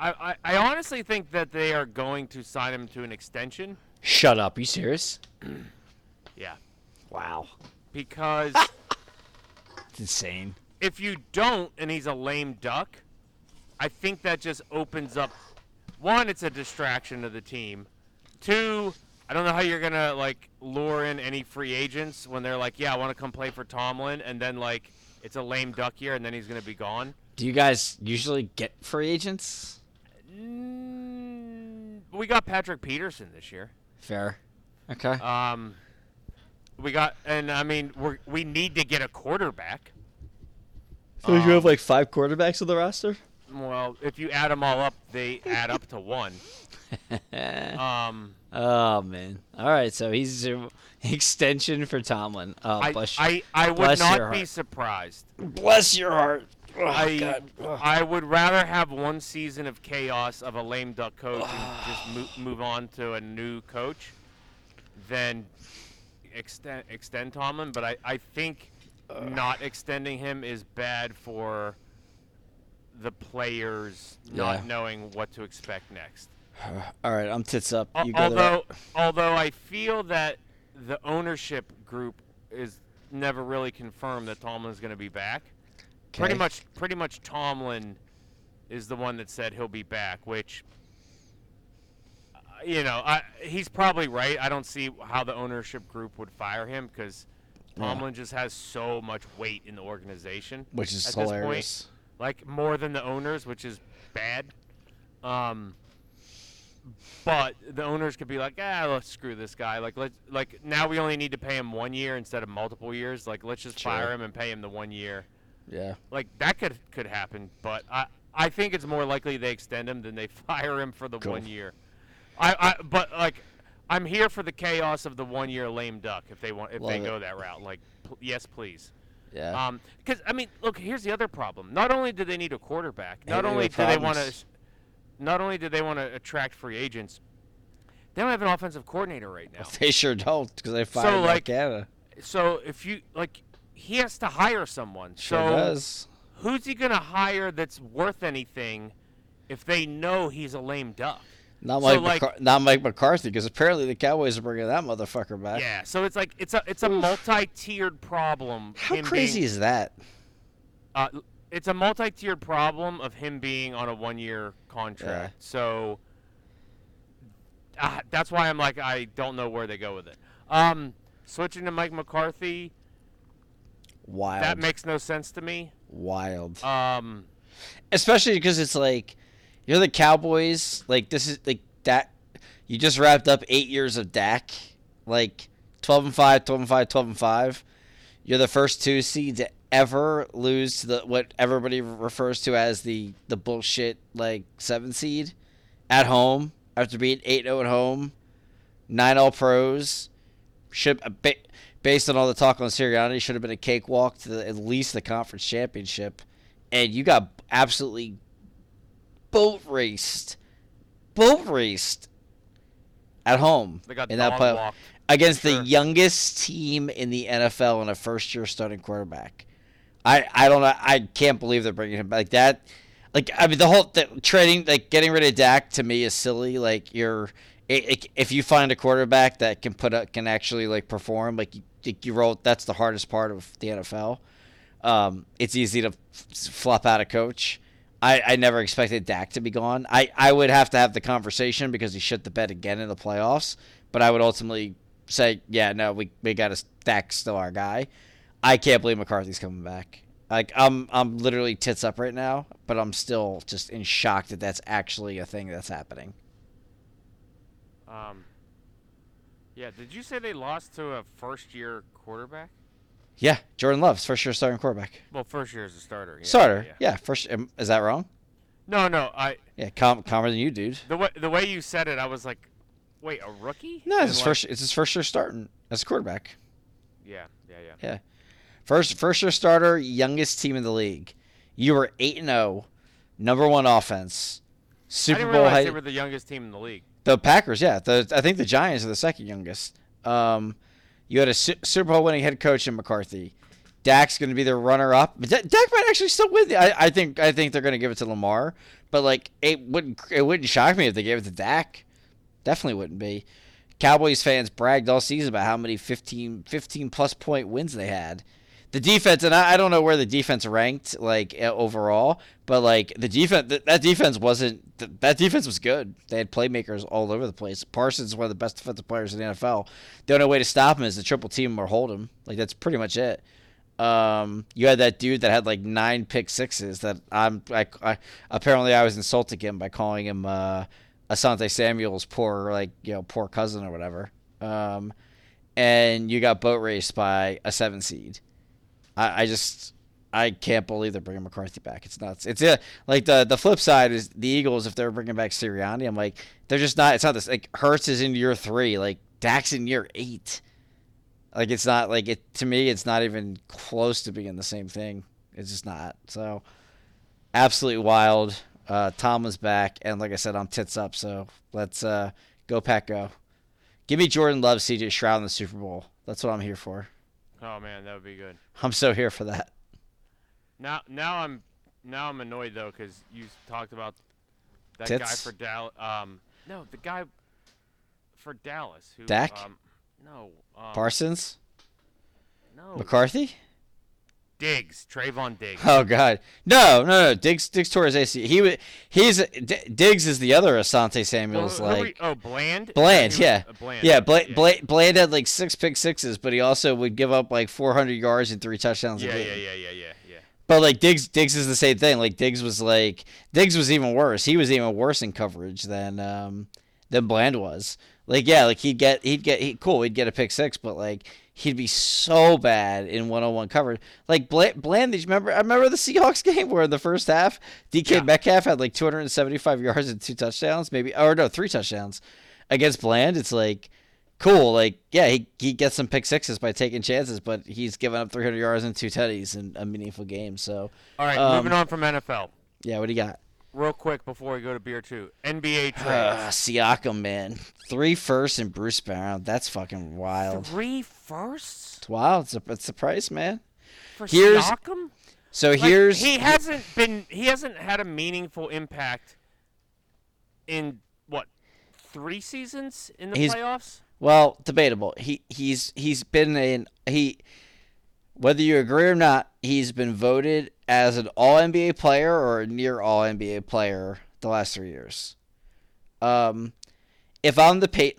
I, I, I honestly think that they are going to sign him to an extension. Shut up. you serious? Yeah. Wow. Because It's insane. if you don't and he's a lame duck, I think that just opens up one, it's a distraction to the team. Two, I don't know how you're gonna like lure in any free agents when they're like, Yeah, I wanna come play for Tomlin and then like it's a lame duck year and then he's gonna be gone. Do you guys usually get free agents? Mm, we got Patrick Peterson this year. Fair. Okay. Um we got and I mean we we need to get a quarterback. so you have um, like five quarterbacks on the roster? Well, if you add them all up, they add up to one. Um, oh man. All right. So he's an extension for Tomlin. Oh, I, bless, I, I would bless not be surprised. bless your heart. Oh, I. Ugh. I would rather have one season of chaos of a lame duck coach and just move, move on to a new coach than extend extend Tomlin. But I, I think not extending him is bad for the players not Yeah. knowing what to expect next. All right. I'm tits up. You although although I feel that the ownership group is never really confirmed that Tomlin's going to be back. Pretty much pretty much Tomlin is the one that said he'll be back, which uh, you know, I, he's probably right. I don't see how the ownership group would fire him because Yeah. Tomlin just has so much weight in the organization which is at this point. hilarious. like more than the owners, which is bad. Um, but the owners could be like, ah, let's screw this guy. Like, let's like now we only need to pay him one year instead of multiple years. Like, let's just Sure. fire him and pay him the one year. Yeah. Like that could could happen, but I I think it's more likely they extend him than they fire him for the Cool. one year. I, I but like I'm here for the chaos of the one year lame duck if they want if they it. go that route. Like, pl- yes, please. Yeah. Um, because I mean, look, here's the other problem. Not only do they need a quarterback, not only do they want to, not only do they want to attract free agents, they don't have an offensive coordinator right now. they sure don't because they fired Matt like, Canada. So if you like, he has to hire someone. Sure so does. who's he gonna hire that's worth anything if they know he's a lame duck? Not so, Mike, like- McCar- not Mike McCarthy, because apparently the Cowboys are bringing that motherfucker back. Yeah. So it's like it's a it's a multi-tiered problem. How crazy being- is that? Uh, it's a multi-tiered problem of him being on a one-year contract. Yeah. So uh, that's why I'm like I don't know where they go with it. Um, switching to Mike McCarthy, Wild. that makes no sense to me. Wild. Um, Especially because it's like you're the Cowboys. Like this is like that. You just wrapped up eight years of Dak. Like 12 and 5, 12 and 5, 12 and 5. You're the first two seeds to ever lose to the what everybody refers to as the the bullshit like seven seed at home after being 8-0 at home, nine all pros. Should ba- based on all the talk on Sirianni, should have been a cakewalk to the, at least the conference championship, and you got absolutely boat raced, boat raced at home they got in that playoff walked. against Sure. the youngest team in the NFL and a first year starting quarterback. I I don't know. I can't believe they're bringing him back like that. Like I mean, the whole trading, like getting rid of Dak to me is silly. Like you're, if you find a quarterback that can put up, can actually like perform, like you, you wrote, that's the hardest part of the NFL. Um, it's easy to flop out a coach. I, I never expected Dak to be gone. I, I would have to have the conversation because he shit the bed again in the playoffs. But I would ultimately say, yeah, no, we, we got to Dak's still our guy. I can't believe McCarthy's coming back. Like I'm I'm literally tits up right now, but I'm still just in shock that that's actually a thing that's happening. Um, yeah. Did you say they lost to a first-year quarterback? Yeah, Jordan Love's first year starting quarterback. Well, first year as a starter. Yeah, Starter, Yeah. yeah. First, is that wrong? No, no. I Yeah, calm, calmer than you, dude. the way the way you said it, I was like, wait, a rookie? No, And it's his like- first. It's his first year starting as a quarterback. Yeah, yeah, yeah. Yeah, First, first year starter, youngest team in the league. You were eight and zero, number one offense, Super I didn't Bowl. realize High, they were the youngest team in the league. The Packers, yeah. The I think the Giants are the second youngest. Um, you had a Su- Super Bowl winning head coach in McCarthy. Dak's going to be the runner up. Da- Dak might actually still win. The, I, I think I think they're going to give it to Lamar. But like it wouldn't it wouldn't shock me if they gave it to Dak. Definitely wouldn't be. Cowboys fans bragged all season about how many 15, 15 plus point wins they had. The defense, and I, I don't know where the defense ranked like uh, overall, but like the defense, th- that defense wasn't. th- That defense was good. They had playmakers all over the place. Parsons is one of the best defensive players in the NFL. The only way to stop him is to triple team him or hold him. Like that's pretty much it. Um, you had that dude that had like nine pick sixes. That I'm. I, I apparently I was insulting him by calling him uh, Asante Samuel's poor like you know poor cousin or whatever. Um, and you got boat raced by a seven seed. I, I just I can't believe they're bringing McCarthy back. It's nuts. It's uh, like the the flip side is the Eagles. If they're bringing back Sirianni, I'm like they're just not. It's not this. Like Hurts is in year three. Like Dak's in year eight. Like it's not like it to me. It's not even close to being the same thing. It's just not. So absolutely wild. Uh, Tomlin's back, and like I said, I'm tits up. So let's uh, go pack go. Give me Jordan Love, CJ Stroud in the Super Bowl. That's what I'm here for. Oh man, that would be good. I'm so here for that. Now, now I'm now I'm annoyed though because you talked about that guy for Dallas. Um, no, the guy for Dallas who. Dak? Um, no. Um, Parsons, No. McCarthy. Diggs, Trevon Diggs. Oh God, no, no, no. Diggs, Diggs tore his AC. He wa- he's D- Diggs is the other Asante Samuel's we- like oh, Bland. Bland, He was- yeah. Bland. yeah. Bland, Bland, Bland had like six pick sixes, but he also would give up like 400 yards and three touchdowns. a Yeah, game. yeah, yeah, yeah, yeah, yeah. But like Diggs, Diggs is the same thing. Like Diggs was like Diggs was even worse. He was even worse in coverage than um than Bland was. Like yeah, like he'd get he'd get he cool he'd get a pick six, but like he'd be so bad in one on one coverage. Like did you remember? I remember the Seahawks game where in the first half DK Yeah. Metcalf had like 275 yards and two touchdowns, maybe or no three touchdowns. against Bland, it's like cool. Like yeah, he he gets some pick sixes by taking chances, but he's given up 300 yards and two tutties in a meaningful game. So All right, Um, moving on from NFL. yeah, what do you got? Real quick before we go to beer two. NBA Uh, trades. Siakam, man, three firsts and Bruce Brown. That's fucking wild. Three firsts It's wild. It's a, it's the price, man. for Here's- Siakam? So Like, here's he hasn't been he hasn't had a meaningful impact in what three seasons in the playoffs. Well, debatable. He he's he's been in he whether you agree or not, he's been voted as an all NBA player or a near all NBA player the last three years. Um if I'm the pay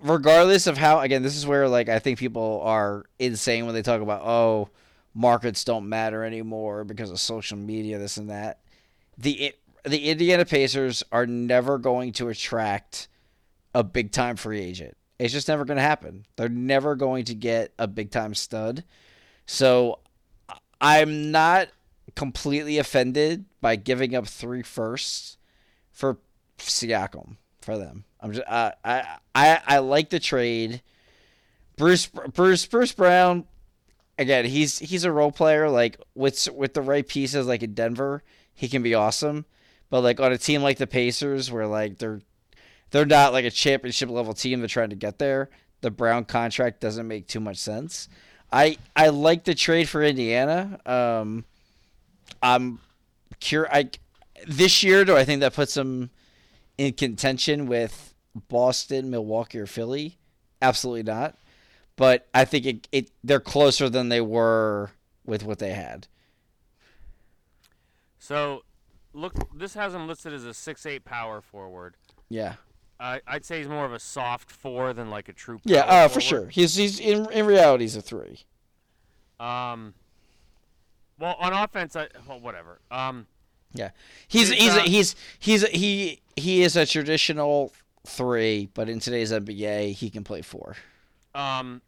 regardless of how again, this is where like I think people are insane when they talk about oh markets don't matter anymore because of social media, this and that. The the Indiana Pacers are never going to attract a big time free agent. It's just never going to happen. They're never going to get a big time stud. So I'm not completely offended by giving up three firsts for Siakam for them. I'm just uh, I I I like the trade. Bruce Bruce Bruce Brown again, he's he's a role player like with with the right pieces like in Denver, he can be awesome. But like on a team like the Pacers where like they're they're not like a championship level team. They're trying to get there. The Brown contract doesn't make too much sense. I I like the trade for Indiana. Um, I'm cur I this year do I think that puts them in contention with Boston, Milwaukee, or Philly? Absolutely not. But I think it, it they're closer than they were with what they had. So, look, this has him listed as a six-eight power forward. Yeah. I I'd say he's more of a soft four than like a true. Yeah, uh, for sure. He's he's in in reality he's a three. Um. Well, on offense, I, well, whatever. Um. Yeah, he's He's, he's uh, he's he's he he is a traditional three, but in today's NBA, he can play four. Um,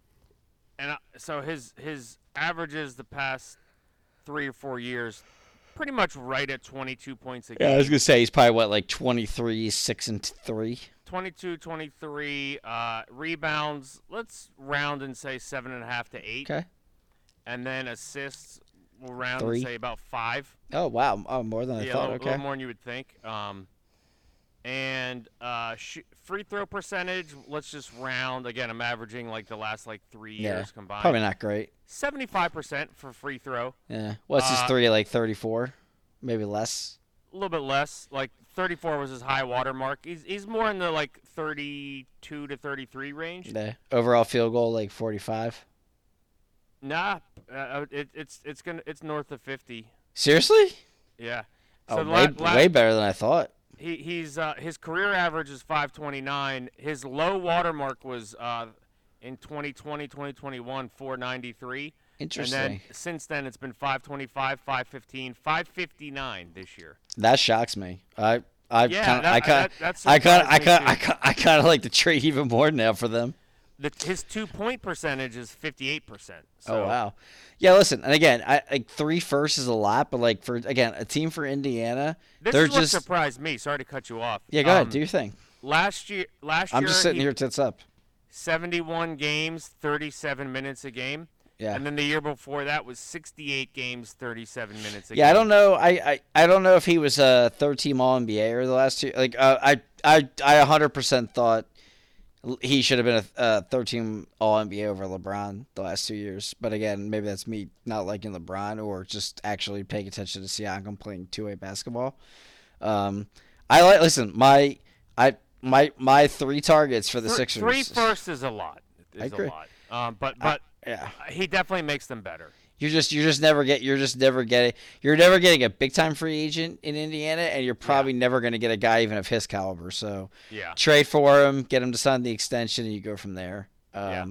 and I, so his his averages the past three or four years, pretty much right at 22 points a game. Yeah, I was gonna say he's probably what like twenty three, six and three. 22, 23 uh, rebounds. Let's round and say seven and a half to eight, Okay. and then assists. We'll round Three. and say about five. Oh wow, oh more than I yeah, a thought. little, okay. little more than you would think. Um, and uh, sh- free throw percentage. Let's just round again. I'm averaging like the last like three Yeah, years combined. Probably not great. Seventy-five percent for free throw. Yeah. What's his Uh, three like thirty four, maybe less. A little bit less. Like 34 was his high water mark. He's he's more in the like 32 to 33 range. Yeah. Overall field goal like forty five. Nah, uh, it, it's it's gonna it's north of 50. Seriously? Yeah. Oh, way, la- la- way better than I thought. He he's uh, his career average is 529. His low watermark was uh, in 2020 2021 493. Interesting. And then since then it's been 525, 515, 559 this year. that shocks me. I I Yeah, kind I kind I kind I kind I kind I kind of like the trade even more now for them. The, his two point percentage is 58%. So, oh wow. Yeah, listen, and again, I like three firsts is a lot, but like for again a team for Indiana, This they're just surprised me. Sorry to cut you off. yeah. Go ahead, Um, do your thing. Last year, last I'm year, just sitting he- here tits up. 71 games, 37 minutes a game. Yeah. And then the year before that was 68 games, 37 minutes a game. Yeah, I don't know. I, I, I don't know if he was a third team All NBA or the last two. Like uh, I I I 100 percent thought he should have been a, a third team All NBA over LeBron the last two years. But again, maybe that's me not liking LeBron or just actually paying attention to Siakam playing two way basketball. Um, I like listen my I my my three targets for the Thr- Sixers. Three first is a lot. Is I agree. a lot. Um, but but Yeah. he definitely makes them better. You're just you're just never get you're just never getting you're never getting a big time free agent in Indiana, and you're probably never going to get a guy even of his caliber. So Yeah. trade for him, get him to sign the extension, and you go from there. Um, Yeah.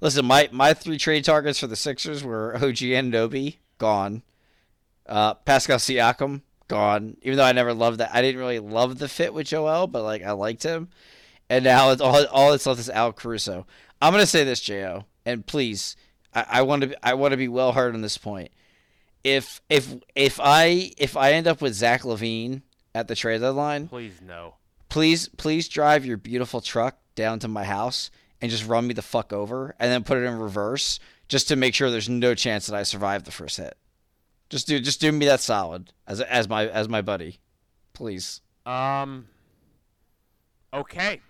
Listen, my my three trade targets for the Sixers were OG Anunoby gone, uh, Pascal Siakam gone. Even though I never loved that, I didn't really love the fit with Joel, but like I liked him. And now it's all all that's left is Al Caruso. I'm gonna say this, Jo, and please, I, I want to I want to be well heard on this point. If if if I if I end up with Zach LaVine at the trade deadline, Please no. please please drive your beautiful truck down to my house and just run me the fuck over and then put it in reverse just to make sure there's no chance that I survive the first hit. Just do just do me that solid as as my as my buddy, please. Um. Okay.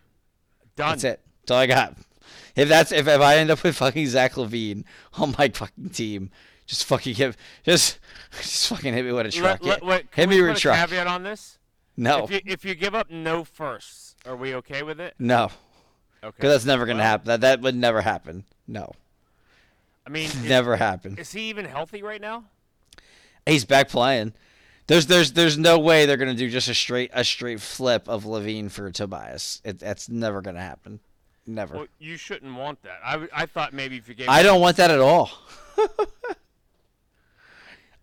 Done. That's it. That's all I got. If that's if, if I end up with fucking Zach LaVine on my fucking team, just fucking hit just just fucking hit me with a truck. Let, let, wait, hit me with a truck. caveat on this? no, If you if you give up no firsts, are we okay with it? no, Okay. because that's never gonna Well, happen. That that would never happen. No, I mean, is, never happen. is he even healthy right now? He's back playing. There's there's there's no way they're gonna do just a straight a straight flip of LaVine for Tobias. It, that's never gonna happen. Never. Well, you shouldn't want that. I, I thought maybe if you gave I don't want that at all.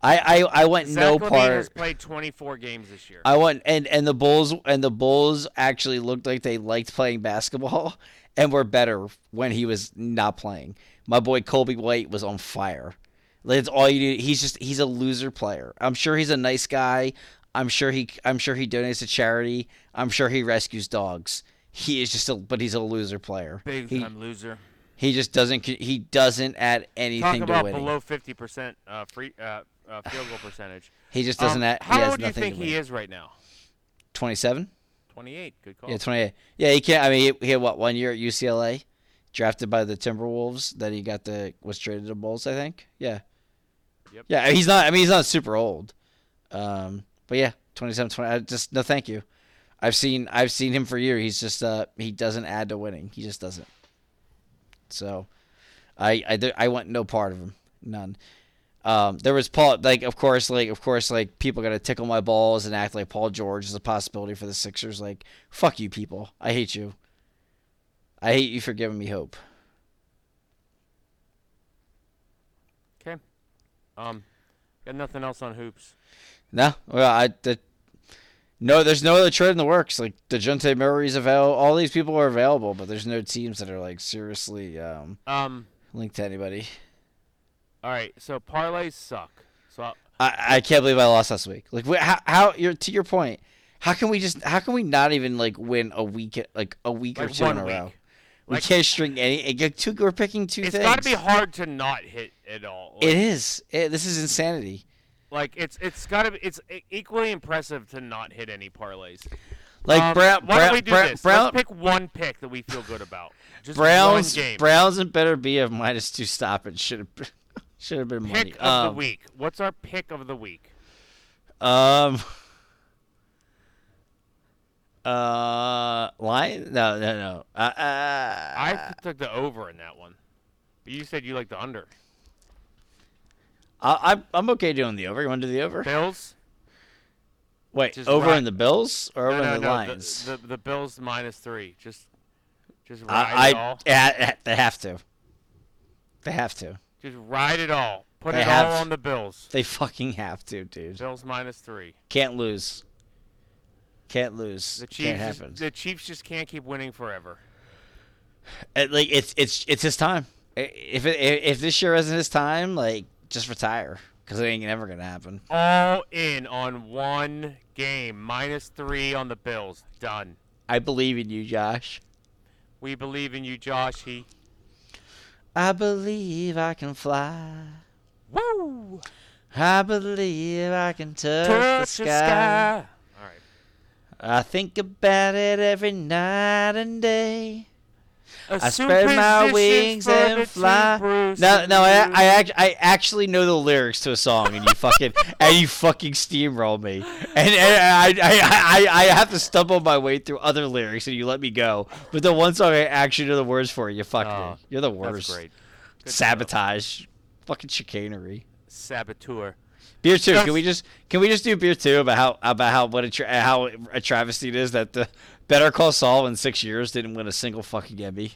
I, I I want Zach no LaVine part. has played 24 games this year. I want and and the Bulls and the Bulls actually looked like they liked playing basketball and were better when he was not playing. My boy Coby White was on fire. That's all you do. He's just he's a loser player. I'm sure he's a nice guy. I'm sure he I'm sure he donates to charity. I'm sure he rescues dogs. He is just a but he's a loser player. Big he, time loser. he just doesn't he doesn't add Talk anything to about winning. below 50% uh, free uh, uh, field goal percentage. he just doesn't Um, add. how he has old do you think he is right now? 27. 28. Good call. Yeah, 28. Yeah, he can't. I mean, he, he had what one year at UCLA, drafted by the Timberwolves. That he got the was traded to Bulls. I think. Yeah. Yep. Yeah, he's not. I mean, he's not super old. Um, but yeah, 27, 20. I just no, thank you. I've seen I've seen him for years. He's just uh he doesn't add to winning. He just doesn't. So, I I I want no part of him. None. Um, there was Paul, like of course, like of course, like people gotta tickle my balls and act like Paul George is a possibility for the Sixers. Like, fuck you, people. I hate you. I hate you for giving me hope. Okay. Um, got nothing else on hoops. No, well, I the no, there's no other trade in the works. Like Dejounte Murray's available. All these people are available, but there's no teams that are like seriously um, Um, linked to anybody. all right. So parlays suck. So I- I, I can't believe I lost last week. Like, how, how you're to your point? How can we just? How can we not even like win a week? Like a week or like two one in a week. row? We Like- can't string any. it get Two, we're picking two It's things. got to be hard to not hit it all. Like, It is. It, this is insanity. Like it's it's got to be it's equally impressive to not hit any parlays. Like um, Brown, why don't we do Brown, this? Brown, Let's pick one pick that we feel good about. Just Browns, one game. Browns, and better be a minus two stoppage. Should have should have been money. pick of um, the week. What's our pick of the week? Um. Uh, Lion? No, no, no. Uh, uh, I took the over in that one. But you said you like the under. I, I, I'm okay doing the over. You want to do the over? Bills. Wait, Just over in the Bills or over no, no, in the no. Lions? The, the, the Bills minus three. Just just ride I, it I, all. yeah, they have to. They have to. Just ride it all. Put They it all on the Bills. They fucking have to, dude. Bills minus three. Can't lose. Can't lose. The Can't Chiefs. happen. Just, the Chiefs just can't keep winning forever. It- like it's it's it's his time. If it, if this year isn't his time, like just retire because it ain't never gonna happen. All in on one game. Minus three on the Bills. Done. I believe in you, Josh. We believe in you, Josh. He. I believe I can fly. Woo! I believe I can touch, Touch the the sky. sky. All right. I think about it every night and day. I spread my wings and fly. No, no, I, I, act, I actually know the lyrics to a song, and you fucking and you fucking steamroll me, and, and I, I, I, I have to stumble my way through other lyrics, and you let me go. But the one song I actually know the words for, you fuck Oh. You're the worst. That's worst. great. Good Sabotage, fucking chicanery. Saboteur. Beer two. Can we just can we just do beer two about how about how what a tra- how a travesty it is that the Better Call Saul in six years didn't win a single fucking Emmy.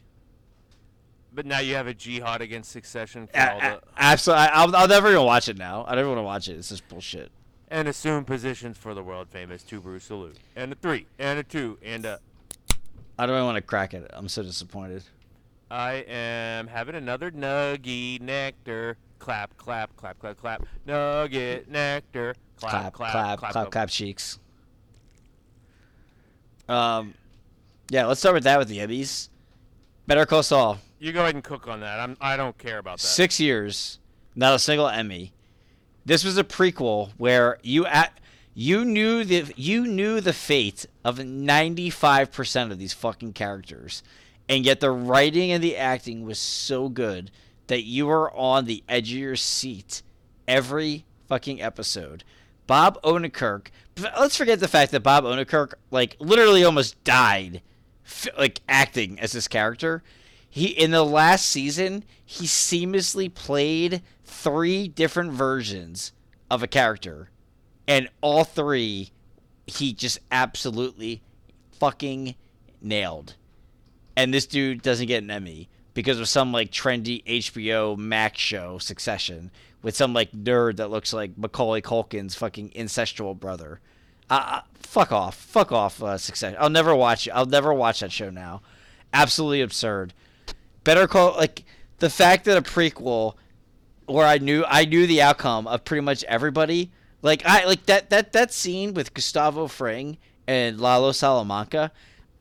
But now you have a jihad against Succession for all the Absolutely, I'll, I'll never even watch it now. I don't even want to watch it. It's just bullshit. and assume positions for the world famous two brews salute and a three and a two and a. I don't even want to crack it. I'm so disappointed. I am having another nuggy nectar. Clap, clap, clap, clap, clap. Nugget nectar. Clap, Clap, clap, clap, clap, clap. cheeks. Um, yeah, let's start with that with the Emmys. Better Call Saul. You go ahead and cook on that. I'm. I don't care about that. Six years, not a single Emmy. This was a prequel where you at you knew the you knew the fate of ninety five percent of these fucking characters, and yet the writing and the acting was so good that you were on the edge of your seat every fucking episode. Bob Odenkirk. Let's forget the fact that Bob Odenkirk like literally almost died, like acting as this character. He in the last season he seamlessly played three different versions of a character, and all three he just absolutely fucking nailed. And this dude doesn't get an Emmy because of some like trendy HBO Max show Succession with some like nerd that looks like Macaulay Culkin's fucking incestual brother. Uh, fuck off, fuck off, uh, Succession. I'll never watch. I'll never watch that show now. Absolutely absurd. Better call like the fact that a prequel where I knew I knew the outcome of pretty much everybody. Like I like that that that scene with Gustavo Fring and Lalo Salamanca.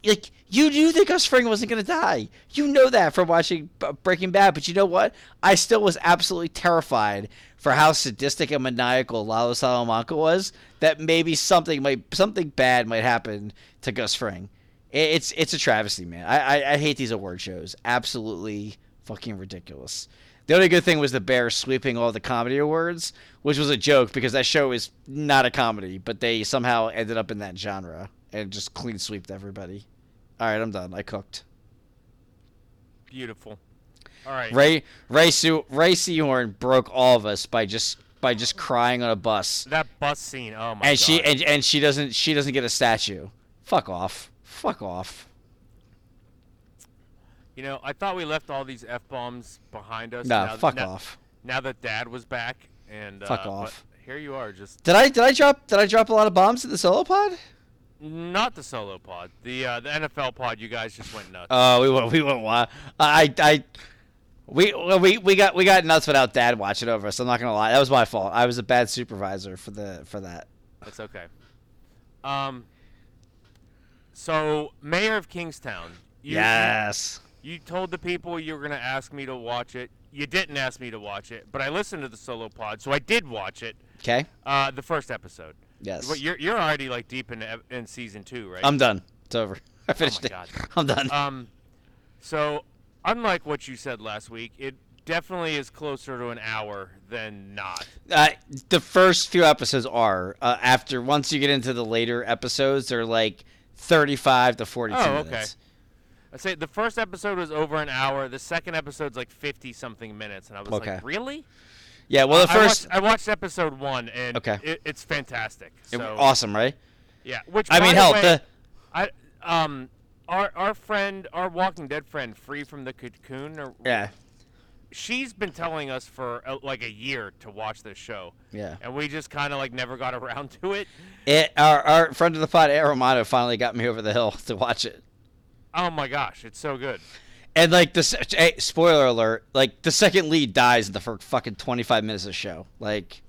Like you knew that Gus Fring wasn't gonna die. You know that from watching Breaking Bad. But you know what? I still was absolutely terrified for how sadistic and maniacal Lalo Salamanca was. That maybe something might something bad might happen to Gus Fring. It's it's a travesty, man. I, I, I hate these award shows. Absolutely fucking ridiculous. The only good thing was the Bears sweeping all the comedy awards, which was a joke because that show is not a comedy, but they somehow ended up in that genre and just clean sweeped everybody. All right, I'm done. I cooked. Beautiful. All right. Ray Ray Su- Rhea Seehorn broke all of us by just by just crying on a bus. That bus scene. Oh my and god. she and, and she doesn't she doesn't get a statue. Fuck off. Fuck off. You know, I thought we left all these f bombs behind us. No, now, fuck now, off. Now that Dad was back, and Fuck uh, off. Here you are, just Did I did I drop did I drop a lot of bombs in the solo pod? Not the solo pod, the uh, the NFL pod. You guys just went nuts. Oh, we went we went wild. I I we we we got we got nuts without dad watching over us. I'm not gonna lie, that was my fault. I was a bad supervisor for the for that. That's okay. Um. So, Mayor of Kingstown. You, yes. You, you told the people you were gonna ask me to watch it. You didn't ask me to watch it, but I listened to the solo pod, so I did watch it. Okay. Uh, the first episode. Yes. But you're you're already like deep in in season two, right? I'm done. It's over. I finished my it. God. I'm done. Um, so unlike what you said last week, it definitely is closer to an hour than not. Uh, the first few episodes are. Uh, after once you get into the later episodes, they're like 35 to 42 Oh, okay. minutes. I say the first episode was over an hour. The second episode's like fifty something minutes, and I was Okay. like, really? Yeah. Well, the I first. watched, I watched episode one, and Okay. it, it's fantastic. it- So awesome, right? yeah, which I by mean, the hell, way, the I um our our friend, our Walking Dead friend, Free from the Cocoon, or yeah, she's been telling us for uh, like a year to watch this show, yeah. and we just kind of like never got around to it. It, our our friend of the pod, Ed Romano, finally got me over the hill to watch it. Oh my gosh, it's so good. And like the hey, spoiler alert, like the second lead dies in the first fucking 25 minutes of the show. Like,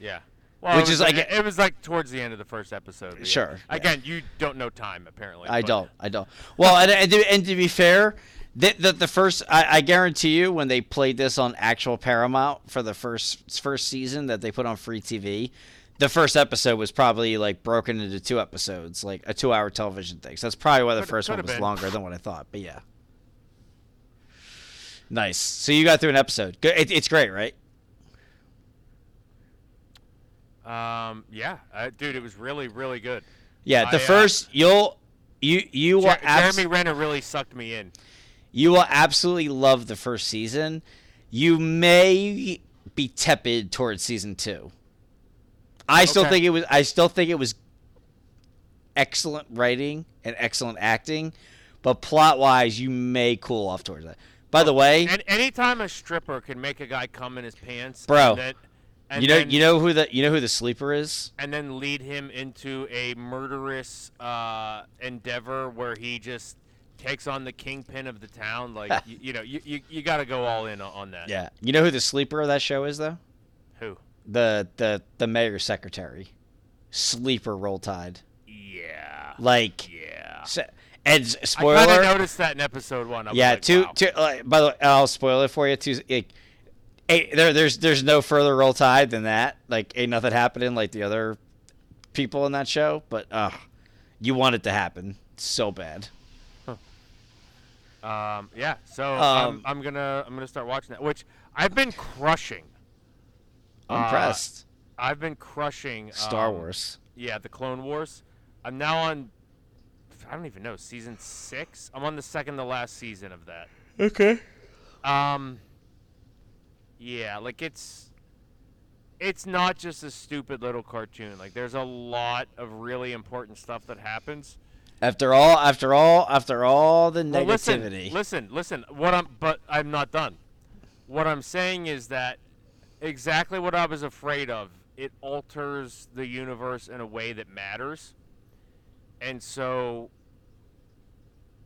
Yeah. Well, Which is was, like it, was like towards the end of the first episode. Sure, yeah. Again, you don't know time apparently. I but- don't, I don't. Well, and, and, to, and to be fair, the, the, the first, I, I guarantee you, when they played this on actual Paramount for the first first season that they put on free TV, the first episode was probably like broken into two episodes, like a two-hour television thing. So that's probably why the Could- first one was been. longer than what I thought. But yeah, nice. So you got through an episode. Good. It, it's great, right? Um. Yeah, uh, dude, it was really, really good. Yeah. The I, uh, first, you'll you you Jer- abs- Jeremy Renner really sucked me in. You will absolutely love the first season. You may be tepid towards season two. I still think it was. I still think it was excellent writing and excellent acting, but plot wise, you may cool off towards that. By the way, And anytime a stripper can make a guy come in his pants, Bro, and then, and you know then, you know who the you know who the sleeper is. and then lead him into a murderous uh, endeavor where he just takes on the kingpin of the town. Like you, you know, you, you, you got to go all in on- on that. Yeah, you know who the sleeper of that show is though. Who? The the the mayor's secretary, sleeper roll tide. Yeah. Like Yeah. So, And s- I spoiler. kind of noticed that in episode one. Yeah, like, two, wow. two. Uh, by the way, I'll spoil it for you. Two. Ain't, there, there's, there's no further roll tide than that. Like, ain't nothing happening like the other people in that show. But, uh, you want it to happen so bad. Um, yeah, so Um, I'm, I'm gonna I'm gonna start watching that, which I've been crushing. I'm Uh, impressed. I've been crushing Star um, Wars. Yeah, the Clone Wars. I'm now on. I don't even know season six. I'm on the second to last season of that. Okay. Um. Yeah, like it's. It's not just a stupid little cartoon. Like there's a lot of really important stuff that happens. After all, after all, after all the Well, listen, listen, listen. What I'm, but I'm not done. What I'm saying is that exactly what I was afraid of. It alters the universe in a way that matters, and so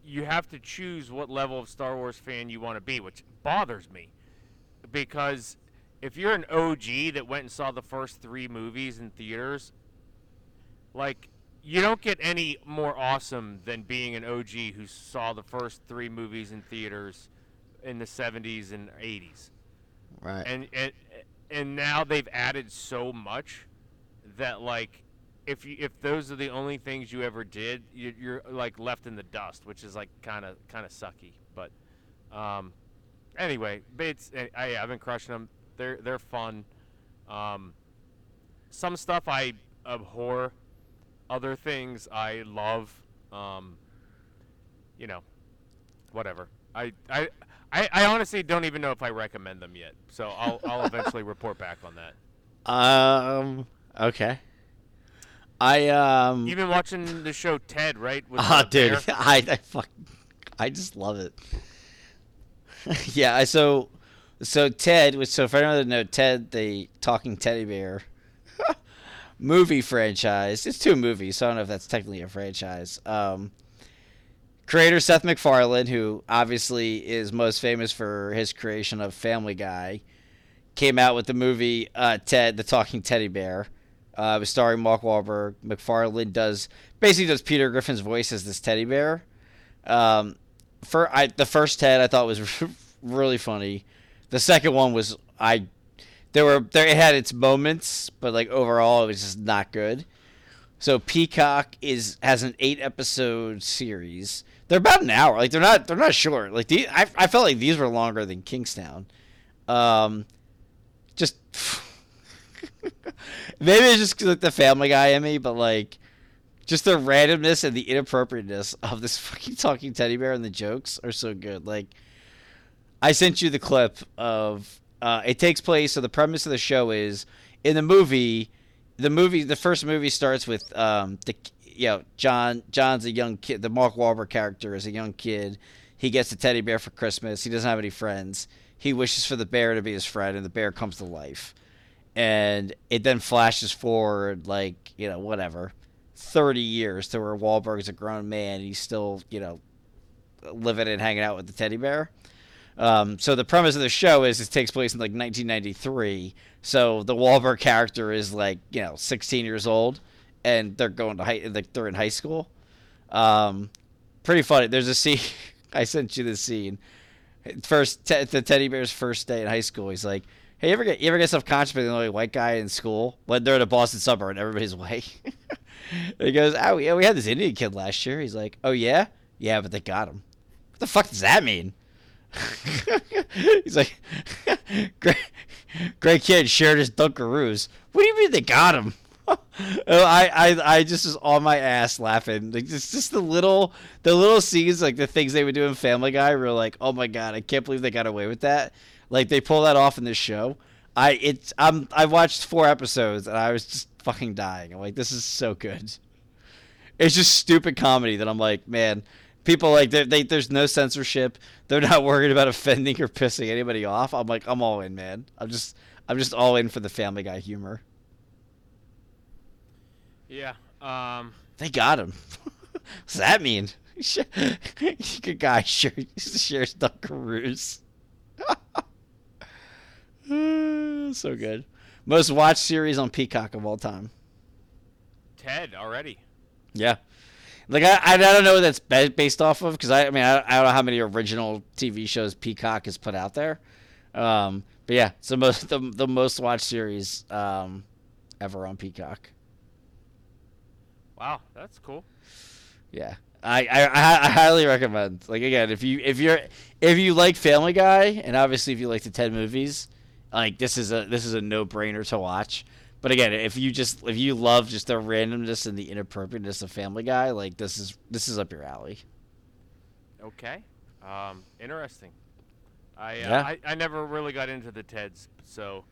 you have to choose what level of Star Wars fan you want to be, which bothers me because if you're an OG that went and saw the first three movies in theaters, like you don't get any more awesome than being an OG who saw the first three movies in theaters in the 70s and 80s. right. And and and now they've added so much that like if you if those are the only things you ever did, you, you're like left in the dust, which is like kind of kind of sucky. But um, anyway, it's I, I, I've been crushing them. They're they're fun. Um, some stuff I abhor, other things I love. Um, you know, whatever. I, I I I honestly don't even know if I recommend them yet. So I'll I'll eventually report back on that. Um. Okay. I um. You've been watching the show Ted, right? With Ah, the dude? I I fuck, I just love it. yeah, so so Ted, which so for anyone that know Ted, the talking teddy bear movie franchise. It's two movies, so I don't know if that's technically a franchise. Um, creator Seth MacFarlane, who obviously is most famous for his creation of Family Guy, came out with the movie uh, Ted, the Talking Teddy Bear. Uh, it was starring Mark Wahlberg. MacFarlane does basically does Peter Griffin's voice as this teddy bear. Um, for I the first Ted I thought was really funny. The second one was I there were there it had its moments, but like overall it was just not good. So Peacock is has an eight episode series. They're about an hour. Like they're not they're not short. Like I I felt like these were longer than Kingstown. Um, just maybe it's just like the Family Guy in me, but like just the randomness and the inappropriateness of this fucking talking teddy bear and the jokes are so good. Like I sent you the clip of uh, it takes place. So the premise of the show is in the movie. The movie, the first movie starts with um, the you know John. John's a young kid. The Mark Wahlberg character is a young kid. He gets a teddy bear for Christmas. He doesn't have any friends. He wishes for the bear to be his friend, and the bear comes to life. And it then flashes forward, like you know, whatever, thirty years to where Wahlberg's a grown man. He's still, you know, living and hanging out with the teddy bear. Um, so the premise of the show is it takes place in like 1993. So the Wahlberg character is like you know 16 years old, and they're going to high like they're in high school. Um, pretty funny. There's a scene. I sent you the scene. First, te- the teddy bear's first day in high school. He's like, "Hey, you ever get you ever get self conscious being the only white guy in school when they're in a Boston suburb and everybody's white?" he goes, "Oh yeah, we had this Indian kid last year." He's like, "Oh yeah, yeah, but they got him." What the fuck does that mean? He's like, great, great kid shared his Dunkaroos. What do you mean they got him? Oh, I, I, I just was on my ass laughing. Like it's just the little, the little scenes, like the things they would do in Family Guy. Were like, oh my god, I can't believe they got away with that. Like they pull that off in this show. I, it's, I'm, I watched four episodes and I was just fucking dying. I'm like, this is so good. It's just stupid comedy that I'm like, man, people like they, they, there's no censorship. They're not worried about offending or pissing anybody off. I'm like, I'm all in, man. I'm just, I'm just all in for the Family Guy humor. Yeah. Um. They got him. What's that mean? Good guy sure shares Dunkaroos. So good. Most watched series on Peacock of all time. Ted already. Yeah. Like I, I don't know what that's based off of because I, I mean I, I don't know how many original TV shows Peacock has put out there, um, but yeah, it's the most the, the most watched series um, ever on Peacock. Wow, that's cool. Yeah, I, I, I highly recommend. Like again, if you if you're if you like Family Guy and obviously if you like the Ted movies, like this is a this is a no brainer to watch. But again, if you just if you love just the randomness and the inappropriateness of Family Guy, like this is this is up your alley. Okay, um, interesting. I, uh, I I never really got into the Teds, so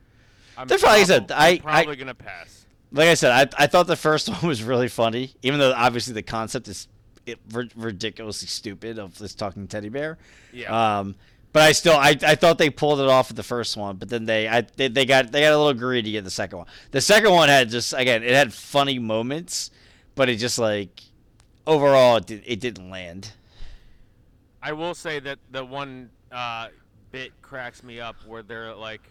I'm They're I said, I- I'm probably gonna pass. Like I said, I, I thought the first one was really funny, even though obviously the concept is it, ri- ridiculously stupid of this talking teddy bear. Yeah. Um, but I still I, I thought they pulled it off with the first one, but then they I they, they got they got a little greedy in the second one. The second one had just again it had funny moments, but it just like overall it, did, it didn't land. I will say that the one uh, bit cracks me up where they're like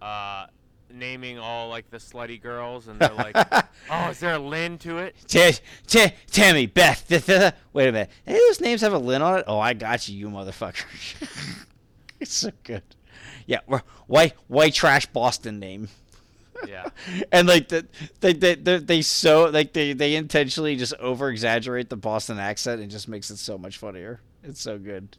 uh, naming all like the slutty girls, and they're like, "Oh, is there a Lynn to it?" Ta- ta- Tammy, Beth. th- th- wait a minute. Any of those names have a Lynn on it? Oh, I got you, you motherfucker. it's so good. Yeah, white white trash Boston name. Yeah. and like the, they they they they so like they they intentionally just over exaggerate the Boston accent and just makes it so much funnier. It's so good.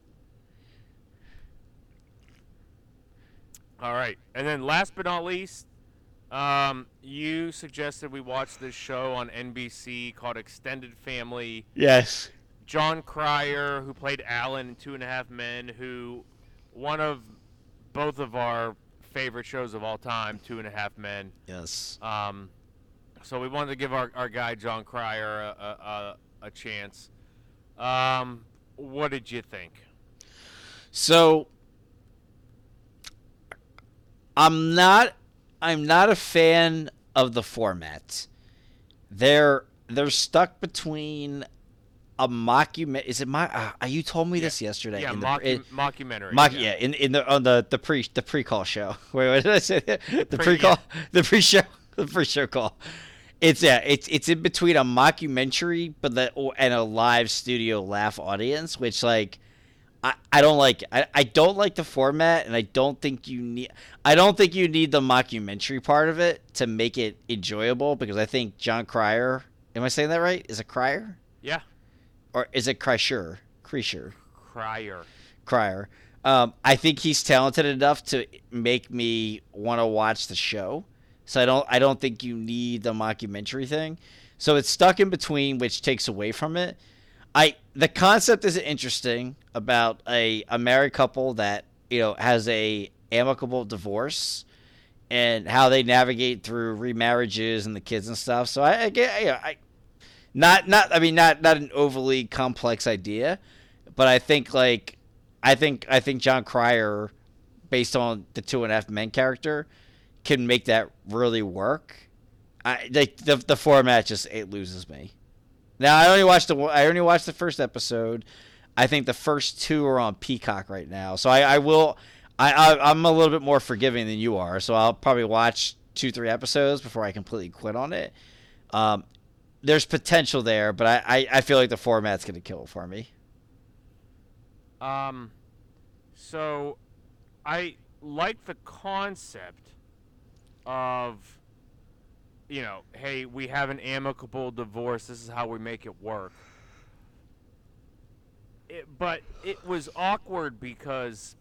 All right, and then last but not least, um, you suggested we watch this show on NBC called Extended Family. Yes. Jon Cryer, who played Alan in Two and a Half Men, who one of both of our favorite shows of all time, Two and a Half Men. Yes. Um, so we wanted to give our, our guy Jon Cryer a, a, a, a chance. Um, what did you think? So I'm not I'm not a fan of the format. They're they're stuck between a mockument. Is it my? Uh, you told me this yesterday. Yeah, in the, mock, in- mockumentary. mock, yeah. in in the on the the pre the pre call show. Wait, what did I say? The pre- call, the pre show, the pre show call. It's yeah, it's it's in between a mockumentary, but or- and a live studio laugh audience, which like. I, I don't like. I, I don't like the format and I don't think you need I don't think you need the mockumentary part of it to make it enjoyable because I think Jon Cryer am I saying that right? Is it Cryer? Yeah, Or is it Kreischer? Kreischer. Cryer. Cryer. Um, I think he's talented enough to make me want to watch the show. So I don't I don't think you need the mockumentary thing. So it's stuck in between, which takes away from it. I the concept is interesting about a a married couple that you know has a amicable divorce and how they navigate through remarriages and the kids and stuff. So I, I get you know, I not not I mean not not an overly complex idea, but I think like I think I think Jon Cryer, based on the two and a half men character, can make that really work. I like the the format just it loses me. Now I only watched the I only watched the first episode. I think the first two are on Peacock right now, so I, I will. I, I I'm a little bit more forgiving than you are, so I'll probably watch two three episodes before I completely quit on it. Um, there's potential there, but I, I, I feel like the format's gonna kill it for me. Um, so I like the concept of, you know, hey, we have an amicable divorce. This is how we make it work. It, but it was awkward because,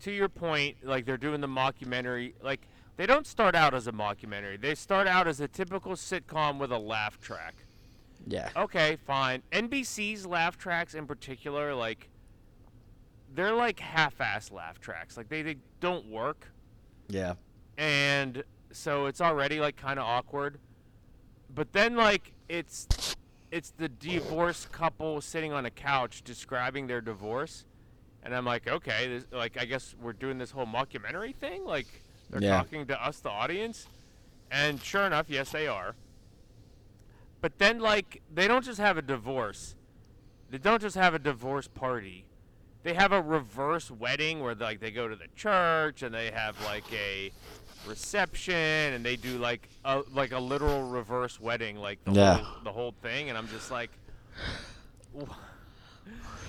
to your point, like they're doing the mockumentary. Like they don't start out as a mockumentary. They start out as a typical sitcom with a laugh track. Yeah. Okay, fine. NBC's laugh tracks in particular, like they're like half-ass laugh tracks. Like they, they don't work, Yeah. and so it's already like kind of awkward. But then like it's it's the divorced couple sitting on a couch describing their divorce, and I'm like, okay, this, like I guess we're doing this whole mockumentary thing. Like they're Yeah. talking to us, the audience, and sure enough, yes, they are. But then, like, they don't just have a divorce. They don't just have a divorce party. They have a reverse wedding where, like, they go to the church and they have like a reception and they do like a like a literal reverse wedding, like the Yeah. whole the whole thing. And I'm just like,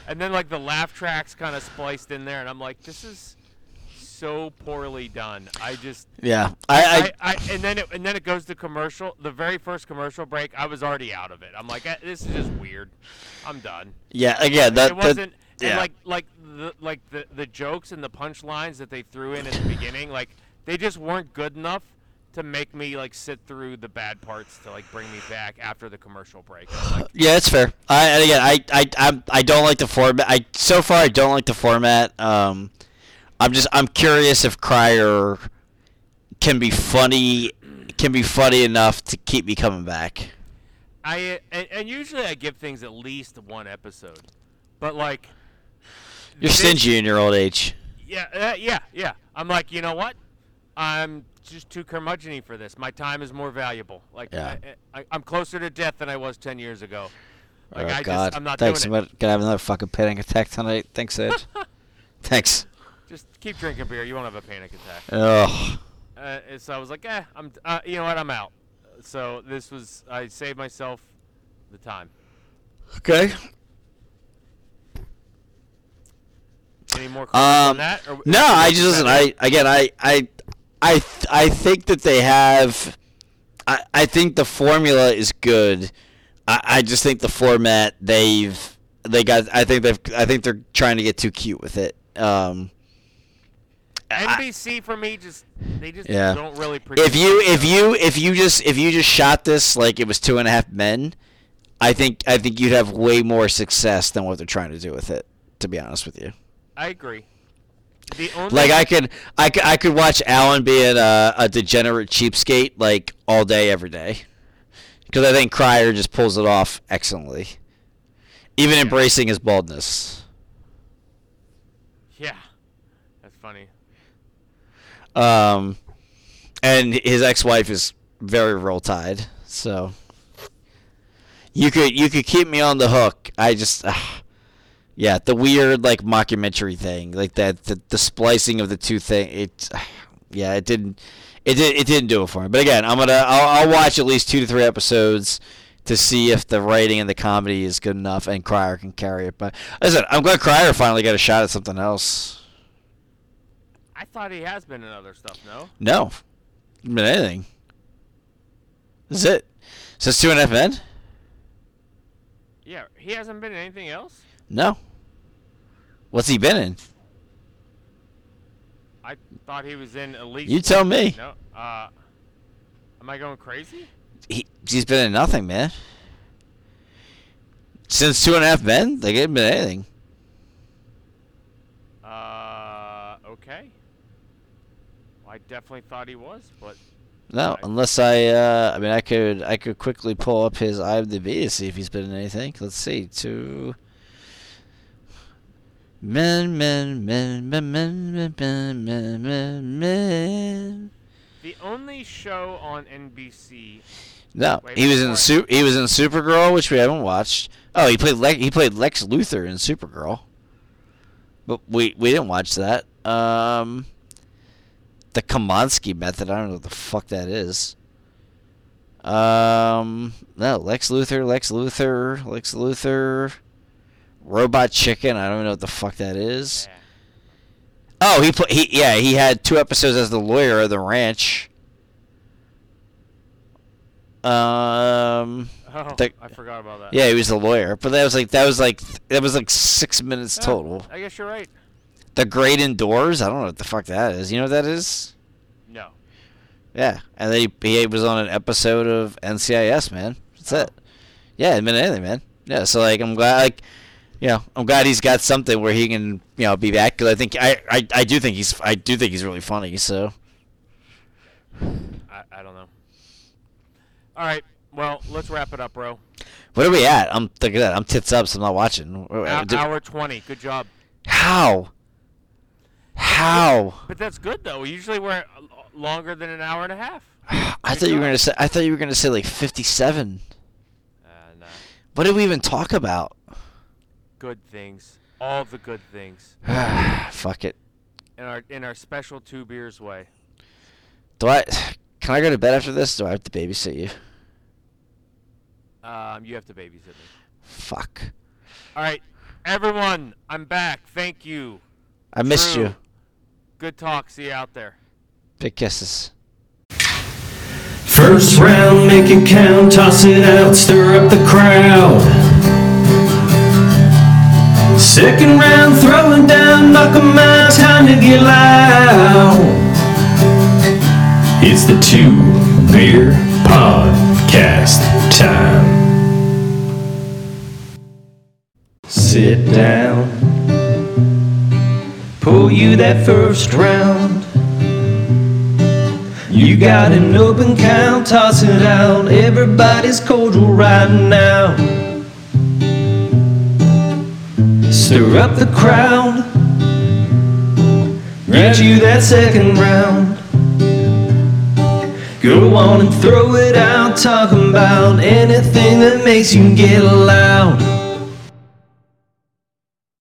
and then like the laugh tracks kind of spliced in there, and I'm like, this is so poorly done. I just Yeah, I, I, I, I, and then it and then it goes to commercial. The very first commercial break, I was already out of it. I'm like, eh, this is just weird. I'm done. yeah, again, that, it wasn't and yeah. like like the like the the jokes and the punchlines that they threw in at the beginning, like they just weren't good enough to make me like sit through the bad parts to like bring me back after the commercial break. Like, Yeah, it's fair. I and again, I I I'm, I don't like the format. I so far I don't like the format. Um, I'm just I'm curious if Cryer can be funny, can be funny enough to keep me coming back. I and, and usually I give things at least one episode, but like You're this- stingy in your old age. Yeah, uh, yeah, yeah. I'm like, you know what? I'm just too curmudgeony for this. My time is more valuable. Like, Yeah. I, I, I'm closer to death than I was ten years ago. Like, oh I God! just, I'm not Thanks. doing I'm gonna, have another fucking panic attack tonight. Thanks, Ed. Thanks. Just keep drinking beer. You won't have a panic attack. Ugh. Uh, and so I was like, eh, I'm, uh, you know what? I'm out. So this was, I saved myself the time. Okay. Any more comments on Um, that? Or, No, I just listen. I again, I I I th- I think that they have. I I think the formula is good. I I just think the format they've they got. I think they've. I think they're trying to get too cute with it. Um. I- NBC for me just they just Yeah. don't really. If you if you if you just if you just shot this like it was two and a half men, I think I think you'd have way more success than what they're trying to do with it. To be honest with you. I agree. Like I could, I could, I could watch Alan being a, a degenerate cheapskate like all day, every day, because I think Cryer just pulls it off excellently, even embracing his baldness. yeah, that's funny. Um, and his ex-wife is very roll tied, so you could you could keep me on the hook. I just. ah. Yeah, the weird like mockumentary thing, like that, the, the splicing of the two thing. It, yeah, it didn't, it did, it didn't do it for me. But again, I'm gonna, I'll, I'll watch at least two to three episodes to see if the writing and the comedy is good enough, and Cryer can carry it. But listen, I'm glad Cryer finally got a shot at something else. I thought he has been in other stuff. No. No, been anything. This is it. Since two and a half men? Yeah, he hasn't been in anything else. No. What's he been in? I thought he was in at least. You tell me. No. Uh, am I going crazy? He, he's been in nothing, man. Since two and a half men, they ain't been anything. Uh, okay. Well, I definitely thought he was, but No, Right. unless I, uh, I mean, I could, I could quickly pull up his IMDb to see if he's been in anything. Let's see, two. Men, men, men, men, men, men, men, men, men, men. the only show on NBC. No, Wait, he was in Su- he was in Supergirl, which we haven't watched. Oh, he played Le- he played Lex Luthor in Supergirl, but we we didn't watch that. Um, the Kominsky method. I don't know what the fuck that is. Um, no, Lex Luthor, Lex Luthor, Lex Luthor, Robot Chicken. I don't even know what the fuck that is. Yeah. Oh, he put he yeah he had two episodes as the lawyer of the ranch. Um, Oh, The- I forgot about that. yeah, he was the lawyer, but that was like that was like that was like six minutes Yeah, total. I guess you're right. The Great Indoors, I don't know what the fuck that is. You know what that is? No. Yeah, and then he, he was on an episode of NCIS, man. That's Oh. it. Yeah, admit anything, man. Yeah, so like I'm glad, like, you know, I'm glad he's got something where he can, you know, be back because I think I, I I do think he's I do think he's really funny. So I, I don't know. All right. Well, let's wrap it up, bro. what are we at? I'm look at that. I'm tits up, so I'm not watching. Hou- Do- hour 20. Good job. How? How? But that's good, though. Usually we're longer than an hour and a half. I thought you were gonna say. I thought you were gonna say like 57. Uh, nah. What did we even talk about? Good things. All the good things. Fuck it. In our in our special two beers way. Do I? Can I go to bed after this? Do I have to babysit you? Um, you have to babysit me. Fuck. All right, everyone, I'm back. Thank you. I missed True. you. Good talk. See you out there. Big kisses. First round, make it count, toss it out, stir up the crowd. Second round, throwing down, knock 'em out, time to get loud. It's the two beer podcast time. Sit down, pull you that first round. You got an open count, toss it out. Everybody's cordial right now. Stir up the crowd. Get you that second round. Go on and throw it out, talking about anything that makes you get loud.